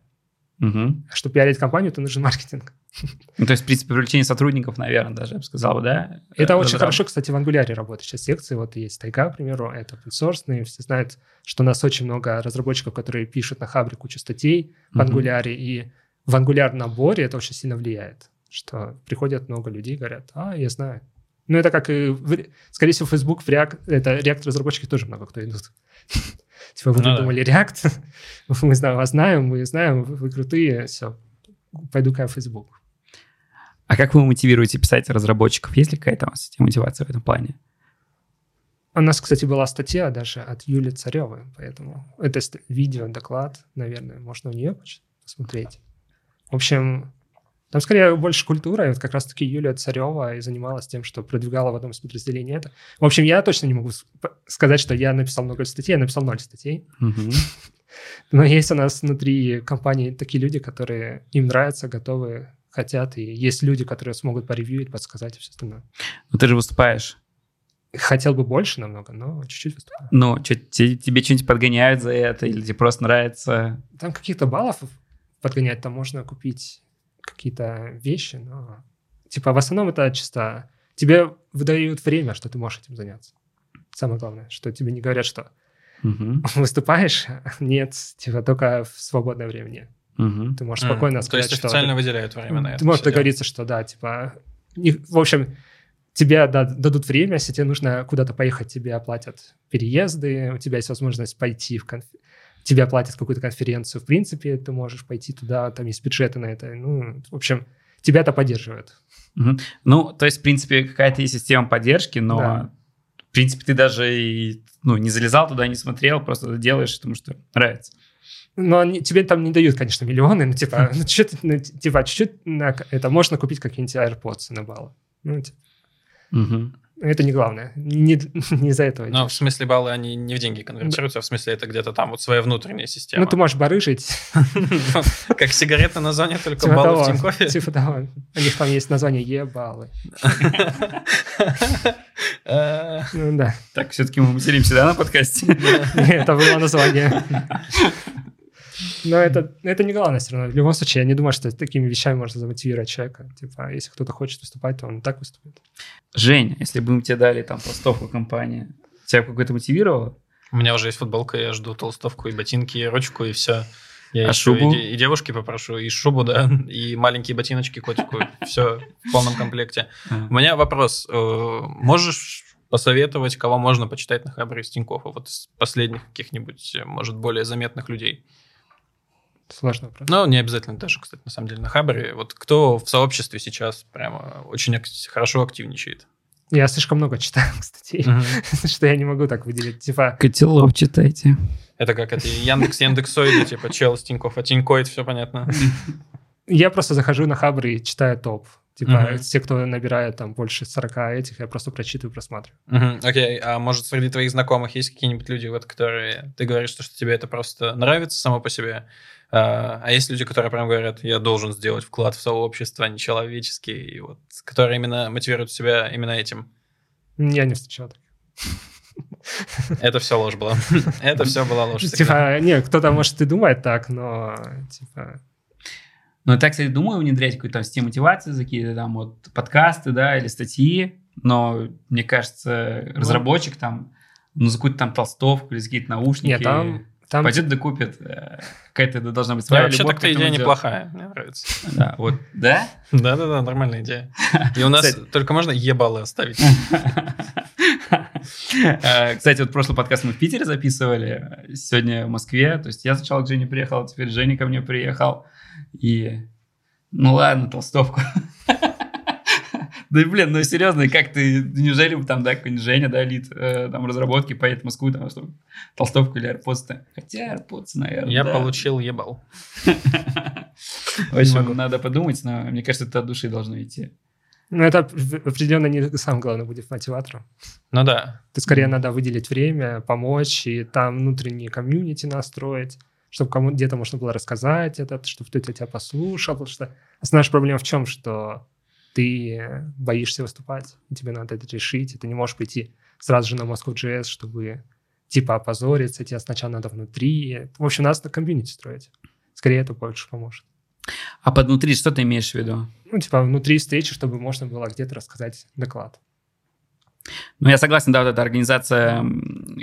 А Чтобы пиарить компанию, то нужен маркетинг. Ну, то есть, в принципе, привлечение сотрудников, наверное, даже, я бы сказал, да? Это Э, очень хорошо, кстати, в Angular работает. Сейчас секции, вот есть Тайга, к примеру, это open source, все знают, что у нас очень много разработчиков, которые пишут на Хабре кучу статей в. Angular, и в Angular наборе это очень сильно влияет, что приходят много людей, говорят, а, я знаю. Ну, это как и, скорее всего, Facebook, в React, это React-разработчики тоже много кто идут. Типа, вы Ну придумали React, мы знаем, вас знаем, мы знаем, вы крутые, все, пойду-ка в Facebook. А как вы мотивируете писать разработчиков? Есть ли какая-то у вас система мотивации в этом плане? У нас, кстати, была статья даже от Юли Царевой, поэтому это видео, доклад, наверное, можно у нее посмотреть. В общем, там скорее больше культура, и вот как раз-таки Юлия Царева и занималась тем, что продвигала в одном из подразделений это. В общем, я точно не могу сказать, что я написал много статей, я написал ноль статей, Мгм. но есть у нас внутри компании такие люди, которые им нравятся, готовы, хотят, и есть люди, которые смогут поревьюить, подсказать и все остальное. Ну, ты же выступаешь. Хотел бы больше намного, но чуть-чуть выступаю. Ну, чё, те- тебе что-нибудь подгоняют за это, или тебе просто нравится? Там каких-то баллов подгонять, там можно купить какие-то вещи, но типа в основном это чисто тебе выдают время, что ты можешь этим заняться. Самое главное, что тебе не говорят, что Мгм. выступаешь, нет, типа только в свободное время нет. Мгм. Ты можешь М, спокойно То сказать, есть что... официально выделяют время на это. Ты можешь все дело. договориться, что да, типа... не- В общем, тебе да- дадут время, если тебе нужно куда-то поехать, тебе оплатят переезды, у тебя есть возможность пойти в конф... Тебе оплатят какую-то конференцию, в принципе, ты можешь пойти туда, там есть бюджеты на это. Ну, в общем, тебя это поддерживает. Мгм. Ну, то есть, в принципе, какая-то есть система поддержки, но, Да. в принципе, ты даже и, ну, не залезал туда, не смотрел, просто делаешь, потому что нравится. Но они, тебе там не дают, конечно, миллионы, но типа, ну, чуть, ну, типа, чуть-чуть на, это можно купить какие-нибудь AirPods на баллы. Ну, типа, Мгм. Это не главное. Не, не из-за этого. Ну, в смысле, баллы, они не в деньги конвертируются, а в смысле, это где-то там вот своя внутренняя система. Ну, ты можешь барыжить. Как сигареты название, только Типа баллы в того, Тинькоффе. Типа того. У них там есть название Е-баллы. Ну да. Так, все-таки мы материмся, да, на подкасте? Это было название. Но это, это не главное все равно. В любом случае, я не думаю, что такими вещами можно замотивировать человека. Типа, если кто-то хочет выступать, то он и так выступит. Жень, если бы мы тебе дали там толстовку компании, тебя какой-то мотивировало? У меня уже есть футболка, я жду толстовку и ботинки, и ручку, и все. Я А шубу? И, и девушки попрошу, и шубу, да, и маленькие ботиночки котику. Все в полном комплекте. У меня вопрос. Э, Можешь посоветовать, кого можно почитать на Хабре из Тинькоффа? Вот из последних каких-нибудь, может, более заметных людей. Сложный вопрос. Ну, не обязательно даже, кстати, на самом деле, на Хабре. Вот кто в сообществе сейчас прямо очень ак- хорошо активничает? Я слишком много читаю статей, что я не могу так выделить. Типа, Котелов читайте. Это как это Яндекс, Яндексоиды, типа чел с Тинькофф, а Тинькоид, все понятно. я просто захожу на Хабр и читаю топ. Типа, Мгм. те, кто набирает там больше 40 этих, я просто прочитываю, просматриваю. Мгм, Окей, а может среди твоих знакомых есть какие-нибудь люди, вот, которые ты говоришь, что, что тебе это просто нравится само по себе, а, а есть люди, которые прям говорят, я должен сделать вклад в сообщество нечеловеческий, и вот, которые именно мотивируют себя именно этим. Я не встречал таких. Это все ложь была. Это все была ложь. Типа, не, кто-то, может, и думает так, но, типа, Ну, так, кстати, думаю внедрять какую-то там систему мотивации, за какие-то там вот подкасты, да, или статьи, но мне кажется, разработчик там, ну, за какую-то там толстовку или за какие-то наушники не, там, там пойдет докупит. э, Какая-то да, должна быть своя вообще так-то к этому идея неплохая, мне нравится. Да, вот, да? Да-да-да, нормальная идея. И у нас Кстати. только можно ебалы оставить. Э, Кстати, вот прошлый подкаст мы в Питере записывали, сегодня в Москве. То есть я сначала к Жене приехал, теперь Женя ко мне приехал. И, ну ладно, толстовку. Да и, блин, ну серьезно, как ты, неужели там, да, какой-нибудь Женя, да, лид, э, там, разработки поедет в Москву, там, чтобы толстовку или AirPods-то? Хотя AirPods, наверное, Я да. получил ебал. В общем, надо подумать, но мне кажется, это от души должно идти. Ну, это определенно не самое главное будет мотиватором. Ну да. Ты скорее надо выделить время, помочь, и там внутренние комьюнити настроить, чтобы кому где-то можно было рассказать это, чтобы кто-то тебя послушал, потому что основная проблема в чем, что ты боишься выступать, тебе надо это решить, и ты не можешь прийти сразу же на Moscow.js, чтобы типа опозориться, тебе сначала надо внутри. В общем, надо комьюнити строить. Скорее это больше поможет. А под внутри что ты имеешь в виду? Ну, типа внутри встречи, чтобы можно было где-то рассказать доклад. Ну, я согласен, да, вот эта организация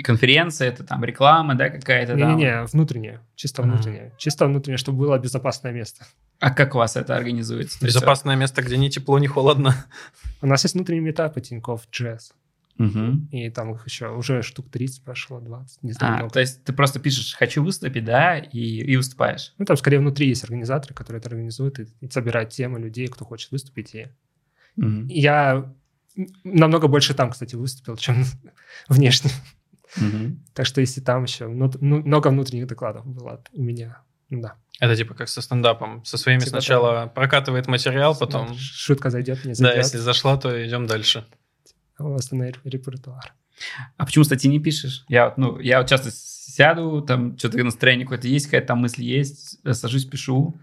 конференции, это там реклама, да, какая-то там. Не-не-не, внутреннее, чисто Мгм. внутреннее. Чисто внутреннее, чтобы было безопасное место. А как у вас это организуется? Безопасное место, где ни тепло, ни холодно. У нас есть внутренние метапы Тинькофф Джесс. Мгм. И там их еще уже штук 30 прошло, 20, не знаю. А, много. то есть ты просто пишешь «хочу выступить», да, и, и выступаешь. Ну, там скорее внутри есть организаторы, которые это организуют и, и собирают темы людей, кто хочет выступить. И Мгм. я намного больше там, кстати, выступил, чем внешне. Так что если там еще ну, много внутренних докладов было у меня, да. Это типа как со стендапом. Со своими Типа сначала прокатывает материал, потом... Шутка зайдет, не Да, зайдет. если зашла, то идем дальше. Восстановить репертуар. А почему статьи не пишешь? Я вот, ну, я вот часто сяду, там что-то настроение какое-то есть, какая-то там мысль есть, сажусь, пишу.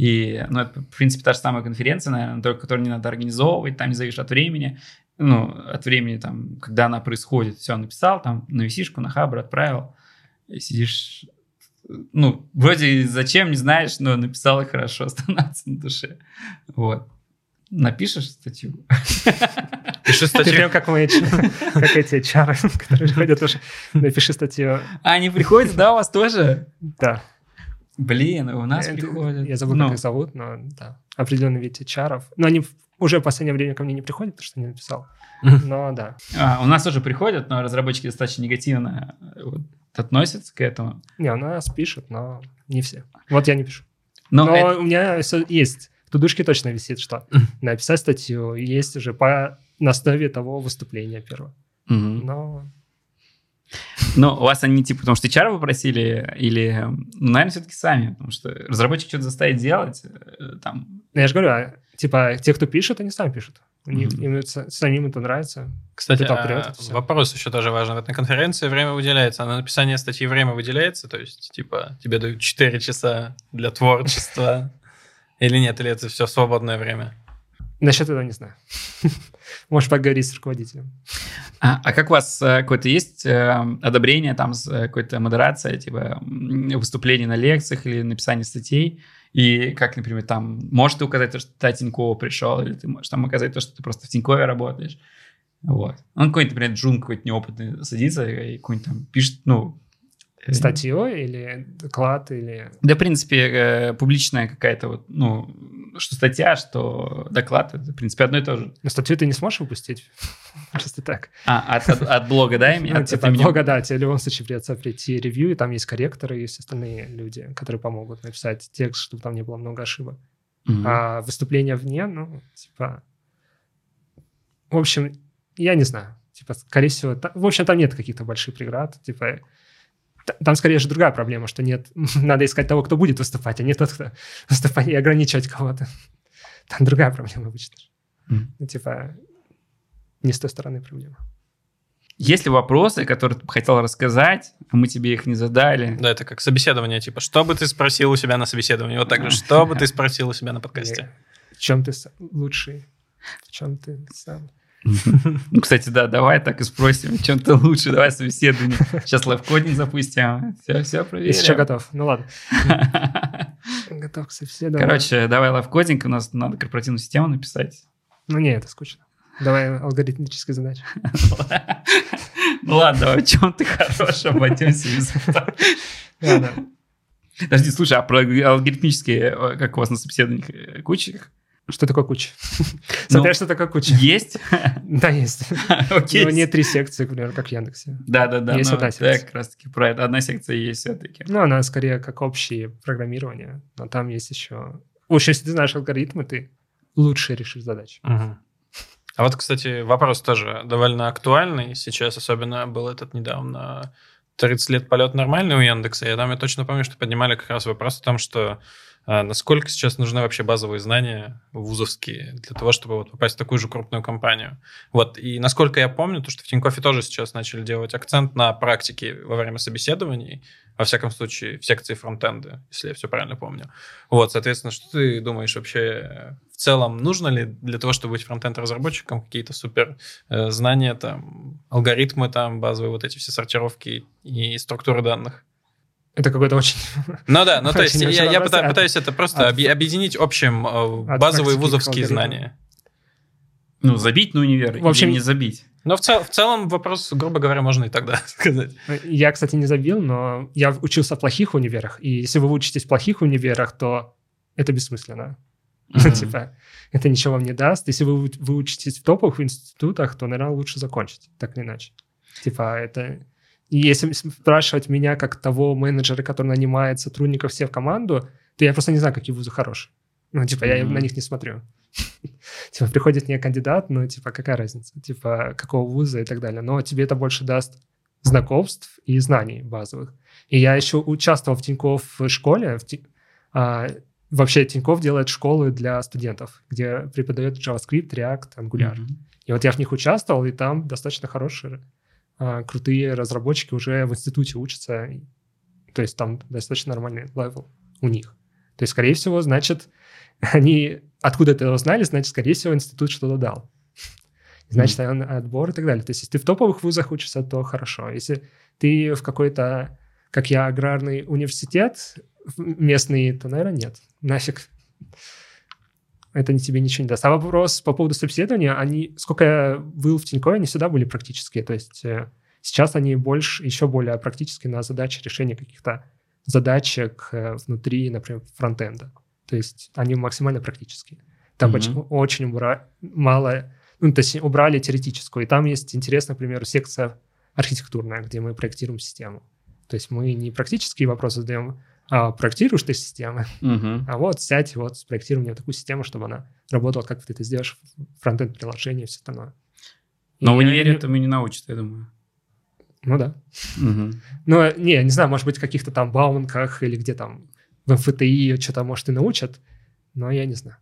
И, ну, это, в принципе, та же самая конференция, наверное, только которую не надо организовывать, там не зависишь от времени. Ну, от времени, там, когда она происходит. Все, написал, там, на висишку, на хабр отправил. И сидишь, ну, вроде зачем, не знаешь, но написал и хорошо, становится на душе. Вот. Напишешь статью? Пиши Ты статью. прям как мои, как эти чары, которые ходят тоже. Напиши статью. А, они приходят, да, у вас тоже? Да. Блин, у нас Это- приходят. Я забыл, Ну, как их зовут, но да. Определенный вид чаров. Но они уже в последнее время ко мне не приходят, потому что не написал. Но да. а, у нас тоже приходят, но разработчики достаточно негативно э, вот, относятся к этому. Не, у нас пишут, но не все. Вот я не пишу. Но, Но это- у меня всё есть. В тудушке точно висит, что написать статью есть уже по на основе того выступления первого. Мгм. Но Но у вас они типа, потому что HR попросили, или, ну, наверное, все-таки сами, потому что разработчик что-то заставить делать, э, там, ну, я же говорю, а, типа, те, кто пишет, они сами пишут. У них, Мгм. им это- самим это нравится. Кстати, Это а, это всё. вопрос еще тоже важен. Вот на конференции время выделяется, а на написание статьи время выделяется? То есть, типа, тебе дают 4 часа для творчества или нет? Или это все свободное время? Насчет этого не знаю. Можешь поговорить с руководителем. А, а как у вас э, какое-то есть э, одобрение, там, э, какой-то модерация, типа, выступлений на лекциях или написание статей? И как, например, там, можешь ты указать то, что ты от Тинькова пришел, или ты можешь там указать то, что ты просто в Тинькове работаешь? Вот. Он какой-нибудь, например, джун какой-то неопытный садится и какой-нибудь там пишет, ну... Статью или доклад, или... Да, в принципе, э, публичная какая-то вот, ну, что статья, что доклад, это, в принципе, одно и то же. Ну, статью ты не сможешь выпустить? Просто так. А, от, от- от блога, да, именно? Ну, От- типа, от имени- блога, да, тебе в любом случае придется прийти ревью, и там есть корректоры, есть остальные люди, которые помогут написать текст, чтобы там не было много ошибок. Мгм. А выступление вне, ну, типа... В общем, я не знаю. Типа, скорее всего... та- В общем, там нет каких-то больших преград. Типа, там скорее же другая проблема, что нет... Надо искать того, кто будет выступать, а не тот, кто выступает, и ограничивать кого-то. Там другая проблема обычно. Ну, типа, не с той стороны проблема. Есть ли вопросы, которые ты бы хотел рассказать, а мы тебе их не задали? Да, это как собеседование, типа, что бы ты спросил у себя на собеседовании? Вот так же, что бы ты спросил у себя на подкасте? В чем ты лучший? В чем ты сам? Ну, кстати, да, давай так и спросим, чем ты лучше, давай собеседование. Сейчас лайфкодинг запустим, все, все проверим. Если что, готов. Ну ладно. Готов к собеседованию. Короче, давай лайфкодинг, у нас надо корпоративную систему написать. Ну не, это скучно. Давай алгоритмические задачи. Ну ладно, давай, в чем ты хорош, обойдемся без. Подожди, слушай, а про алгоритмические, э, как у вас на собеседованиях, э, куча их? Что такое куча? Ну, Смотря что такое куча. Есть? Да, есть. Но не три секции, к примеру, как в Яндексе. Да, да, да. Есть ну, одна секция. как раз таки про это. Одна секция есть все-таки. Ну, она скорее как общее программирование. Но там есть еще... В общем, если ты знаешь алгоритмы, ты лучше решишь задачи. А вот, кстати, вопрос тоже довольно актуальный. Сейчас особенно был этот недавно 30 лет полет нормальный у Яндекса. Я там я точно помню, что поднимали как раз вопрос о том, что а, насколько сейчас нужны вообще базовые знания вузовские для того, чтобы вот попасть в такую же крупную компанию. Вот. И насколько я помню, то, что в Тинькоффе тоже сейчас начали делать акцент на практике во время собеседований, во всяком случае, в секции фронтенда, если я все правильно помню. Вот, соответственно, что ты думаешь вообще в целом, нужно ли для того, чтобы быть фронтенд-разработчиком какие-то супер э, знания, там, алгоритмы, там, базовые вот эти все сортировки и структуры данных? Это какой-то очень... Ну да, ну то есть я, я вопрос. пыта- От- пытаюсь это просто от- объ- объединить общим э, от базовые вузовские знания. Ну, забить на универ В общем, или не забить? Но в, цел- в целом вопрос, грубо говоря, можно и тогда сказать. Я, кстати, не забил, но я учился в плохих универах. И если вы учитесь в плохих универах, то это бессмысленно. Мгм. Типа, это ничего вам не даст. Если вы, вы учитесь в топовых институтах, то, наверное, лучше закончить, так или иначе. Типа, это... И если спрашивать меня как того менеджера, который нанимает сотрудников все в команду, то я просто не знаю, какие вузы хорошие. Ну, типа, я Мгм. на них не смотрю. Типа, приходит мне кандидат, ну, типа, какая разница? Типа, какого вуза и так далее. Но тебе это больше даст знакомств и знаний базовых. И я еще участвовал в Тинькофф в школе. В Ти- а, вообще Тинькофф делает школы для студентов, где преподает JavaScript, React, Angular. Мгм. И вот я в них участвовал, и там достаточно хорошие, крутые разработчики уже в институте учатся. То есть там достаточно нормальный level у них. То есть, скорее всего, значит, они откуда это узнали, значит, скорее всего, институт что-то дал. Значит, он отбор и так далее. То есть, если ты в топовых вузах учишься, то хорошо. Если ты в какой-то, как я, аграрный университет местный, то, наверное, нет. Нафиг. Это тебе ничего не даст. А вопрос по поводу собеседования, они, сколько я был в Тинькове, они всегда были практические. То есть э, сейчас они больше, еще более практические на задачи решения каких-то задачек э, внутри, например, фронтенда. То есть они максимально практические. Там Мгм. очень, убра- мало, ну, то есть убрали теоретическую. И там есть интересная, например, секция архитектурная, где мы проектируем систему. То есть мы не практические вопросы задаем, а проектируешь ты системы, Мгм. а вот сядь, вот спроектируй мне такую систему, чтобы она работала, как ты это сделаешь, фронтенд приложение и все остальное. Но в И- универе этому не научат, я думаю. Ну да. Мгм. Ну, не, не знаю, может быть, в каких-то там баунках или где там в МФТИ что-то, может, и научат, но я не знаю.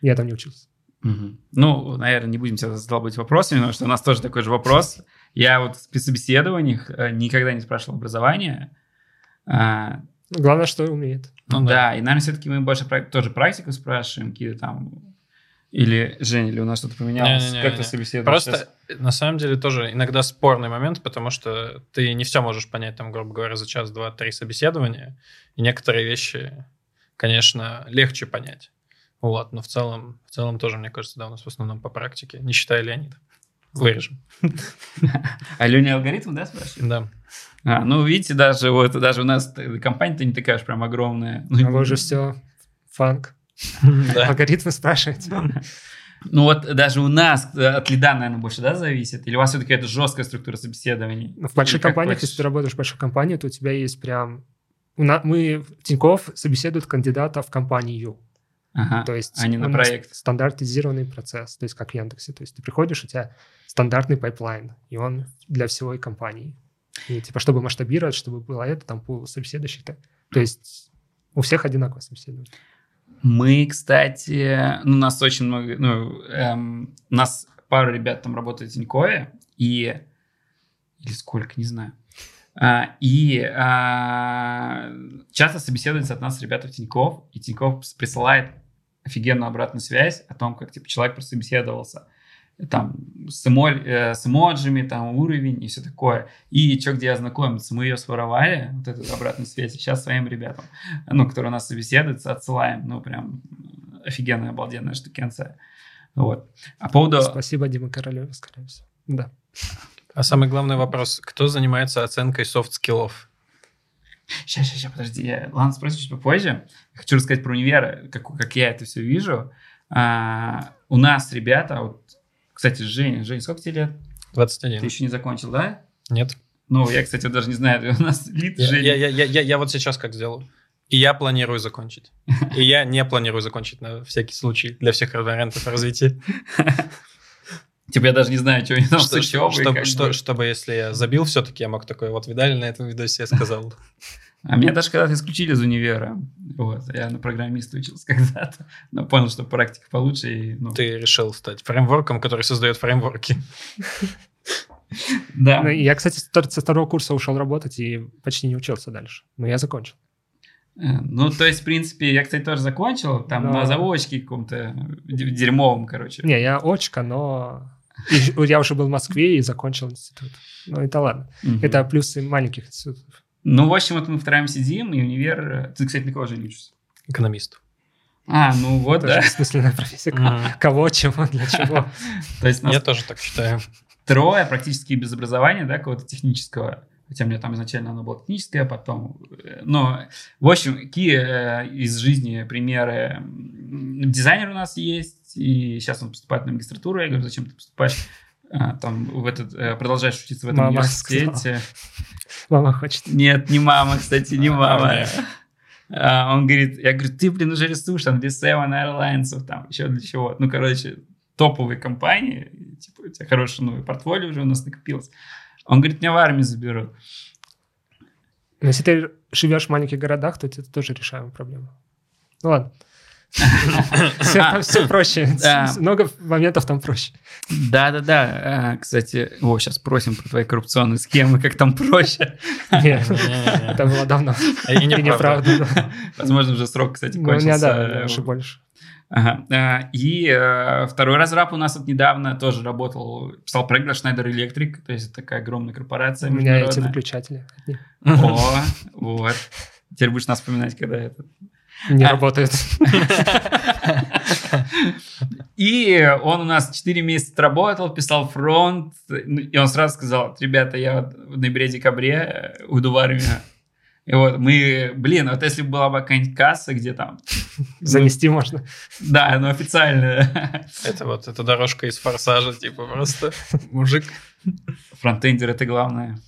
Я там не учился. Мгм. Ну, наверное, не будем себя задолбать вопросами, потому что у нас тоже такой же вопрос. Я вот в собеседованиях э, никогда не спрашивал образование. А, Главное, что умеет. Ну да. и, наверное, все-таки мы больше тоже практику спрашиваем, какие там... Или, Женя, или у нас что-то поменялось? Не-не-не-не. Как ты собеседуешь Просто, сейчас? на самом деле, тоже иногда спорный момент, потому что ты не все можешь понять, там, грубо говоря, за час, два, три собеседования, и некоторые вещи, конечно, легче понять. Вот, но в целом, в целом тоже, мне кажется, да, у нас в основном по практике, не считая Леонида. Вырежем. А Леня алгоритм, да, спрашивает? Да. А, ну, видите, даже вот даже у нас компания-то не такая уж прям огромная. Ну, А вы уже все фанк. Алгоритмы спрашиваете. Ну вот даже у нас э, от лида, наверное, больше, да, зависит? Или у вас все-таки это жесткая структура собеседований? Ну, В больших компаниях, если ты работаешь в большой компании, то у тебя есть прям... У на- Мы в Тинькофф собеседуют кандидата в компанию. Ага. То есть а не на проект. стандартизированный процесс, то есть как в Яндексе. То есть ты приходишь, у тебя стандартный pipeline, и он для всей компании. И типа, чтобы масштабировать, чтобы было это, там пул собеседующих. так. То есть у всех одинаково собеседование. Мы, кстати, ну, у нас очень много, ну, эм, у нас пару ребят там работает в Тинькове, и... Или сколько, не знаю. А, и а, часто собеседуются от нас ребята в Тинькофф, и Тинькофф присылает офигенную обратную связь о том, как типа, человек прособеседовался. Там с, эмоль- э, с эмоджами, там уровень и все такое. И что, где ознакомиться? Мы ее своровали, вот эту обратную связь, сейчас своим ребятам, ну, которые у нас собеседуются, отсылаем. Ну, прям офигенная, обалденная штукенция. Вот. А по поводу... Спасибо Дима Королеву, скорее всего. Да. А самый главный вопрос, кто занимается оценкой soft skill ов? Сейчас, сейчас, сейчас, подожди. Я... Ладно, спросим чуть попозже. Хочу рассказать про универ, как, как я это все вижу. А, у нас ребята, вот, кстати, Женя, Женя, сколько тебе лет? 21. Ты еще не закончил, да? Нет. Ну, я, кстати, даже не знаю, у нас lead Я, Женя. я, я, я, я- я вот сейчас как сделаю. И я планирую закончить. И я не планирую закончить на всякий случай для всех вариантов развития. Типа, я даже не знаю, что у них там Что- учебой, чтобы, что- бы. чтобы, если я забил все-таки, я мог такой, вот видали на этом видосе, я сказал. А меня даже когда-то исключили из универа. Вот, я на программиста учился когда-то. Но понял, что практика получше. И, ну, Ты решил стать фреймворком, который создает фреймворки. Да. Ну, Я, кстати, со второго курса ушел работать и почти не учился дальше. Но я закончил. Э, Ну, то есть, в принципе, я, кстати, тоже закончил. Там Но- на заводчике каком-то дерьмовом, короче. Не, я очка, но и я уже был в Москве и закончил институт. Ну, это ладно. Мгм. Это плюсы маленьких институтов. Ну, в общем, вот мы втроем сидим, и универ... э, Ты, кстати, на кого же не учишься? Экономист. А, ну вот, Тоже да. бессмысленная профессия. Мгм. Кого, чего, для чего. То есть нас Я тоже так считаю. трое практически без образования, да, какого-то технического. Хотя у меня там изначально оно было техническое, а потом... э, Но, в общем, какие э, из жизни примеры? Дизайнер у нас есть, и сейчас он поступает на магистратуру. Я говорю, зачем ты поступаешь? А, Там в этот, э, продолжаешь учиться в этом Мама университете. Мама хочет. Нет, не мама, кстати, не мама. А, он говорит, я говорю, ты, блин, уже рисуешь там для Seven Airlines, там еще для чего. Ну, короче, топовые компании, типа, у тебя хорошее новое портфолио уже у нас накопилось. Он говорит, меня в армию заберут. Но если ты живешь в маленьких городах, то это тоже решаемая проблема. Ну ладно. Все, там все проще. да. Много моментов там проще. Да-да-да, А, кстати, о, сейчас спросим про твои коррупционные схемы, как там проще. Нет. Это было давно. И неправда. да. Возможно, уже срок, кстати, Ну, кончился. да, уже больше. Ага. А, И э, второй разраб у нас вот недавно тоже работал, писал проект для Schneider Electric, то есть это такая огромная корпорация У меня эти выключатели О, вот. Теперь будешь нас вспоминать, когда это... не А. работают. И он у нас 4 месяца работал, писал фронт, ну, и он сразу сказал, ребята, я вот в ноябре-декабре э, уйду в армию. И вот мы, блин, вот если бы была бы какая-нибудь касса, где там... Занести можно. Да, ну официально. Это вот эта дорожка из форсажа, типа просто мужик. Фронтендер это главное.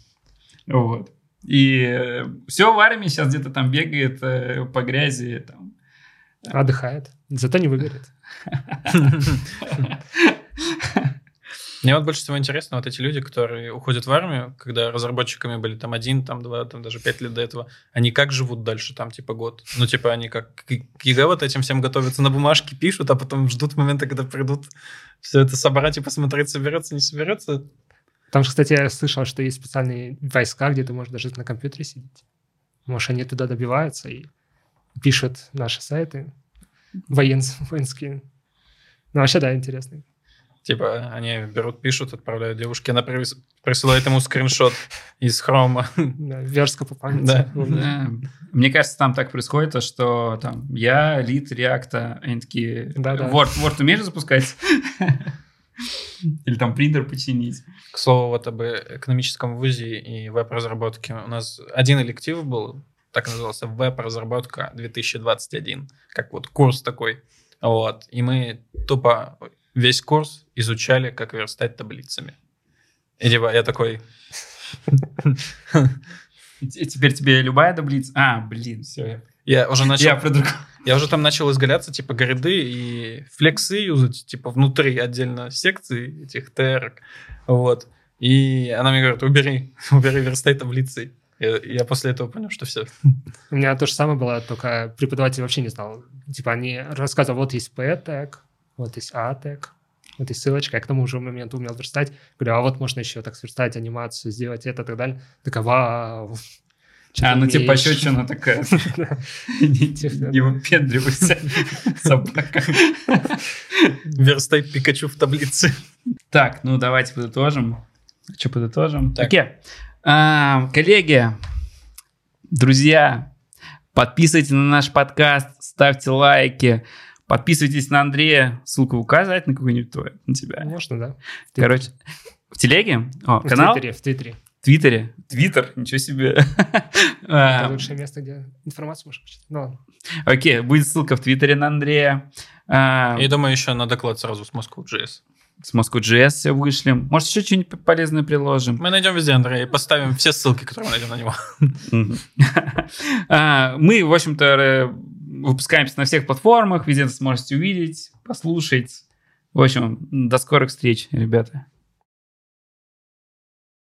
Вот. И все в армии сейчас где-то там бегает э, по грязи. Там. Отдыхает. Зато не выгорит. Мне вот больше всего интересно, вот эти люди, которые уходят в армию, когда разработчиками были там один, там два, там даже пять лет до этого, они как живут дальше, там типа год? Ну, типа они как к ЕГЭ вот этим всем готовятся, на бумажке пишут, а потом ждут момента, когда придут все это собрать и посмотреть, соберется, не соберется. Там же, кстати, я слышал, что есть специальные войска, где ты можешь даже на компьютере сидеть. Может, они туда добиваются и пишут наши сайты воен, воинские. Ну, вообще, да, интересно. Типа, они берут, пишут, отправляют девушке, она прис- присылает ему скриншот из хрома. Да, верстка по памяти. Да. Да. Мне кажется, там так происходит, то, что там я, лид, реакта, они такие, Да-да. Word, Word умеешь запускать? Или там принтер починить? К слову, вот об экономическом вузе и веб-разработке. У нас один электив был, так назывался, веб-разработка 2021, как вот курс такой. Вот. И мы тупо весь курс изучали, как верстать таблицами. И типа я такой, теперь тебе любая таблица? А, блин, все. я уже начал, Я про другое. я уже там начал изгаляться, типа, гриды и флексы юзать, типа, внутри отдельно секций этих терок. Вот. И она мне говорит, убери, убери, верстай таблицей. Я, я после этого понял, что все. У меня то же самое было, только преподаватель вообще не знал. Типа они рассказывали, вот есть P-тег, вот есть A-тег, вот есть ссылочка. Я к тому уже моменту умел верстать. Говорю, а вот можно еще так сверстать анимацию, сделать это и так далее. Такая, вау. А, ну типа умеешь?» пощечина такая. Не выпендривайся, собака. Верстай Пикачу в таблице. Так, ну давайте подытожим. Что подытожим? Окей. А, Коллеги, друзья, подписывайтесь на наш подкаст, ставьте лайки, подписывайтесь на Андрея. Ссылку указать на какую-нибудь твою, на тебя. Можно, да. Короче, в телеге? О, В канал? Твиттере, в Твиттере. В Твиттере? Твиттер? Ничего себе. Это А, лучшее место, где информацию можно почитать. Ну ладно. Окей, будет ссылка в Твиттере на Андрея. А, И думаю, еще на доклад сразу с Moscow.js. С Moscow.js все вышлем. Может, еще что-нибудь полезное приложим. Мы найдем везде Андрея и поставим все ссылки, которые мы найдем на него. А, Мы, в общем-то, э, выпускаемся на всех платформах, везде сможете увидеть, послушать. В общем, до скорых встреч, ребята.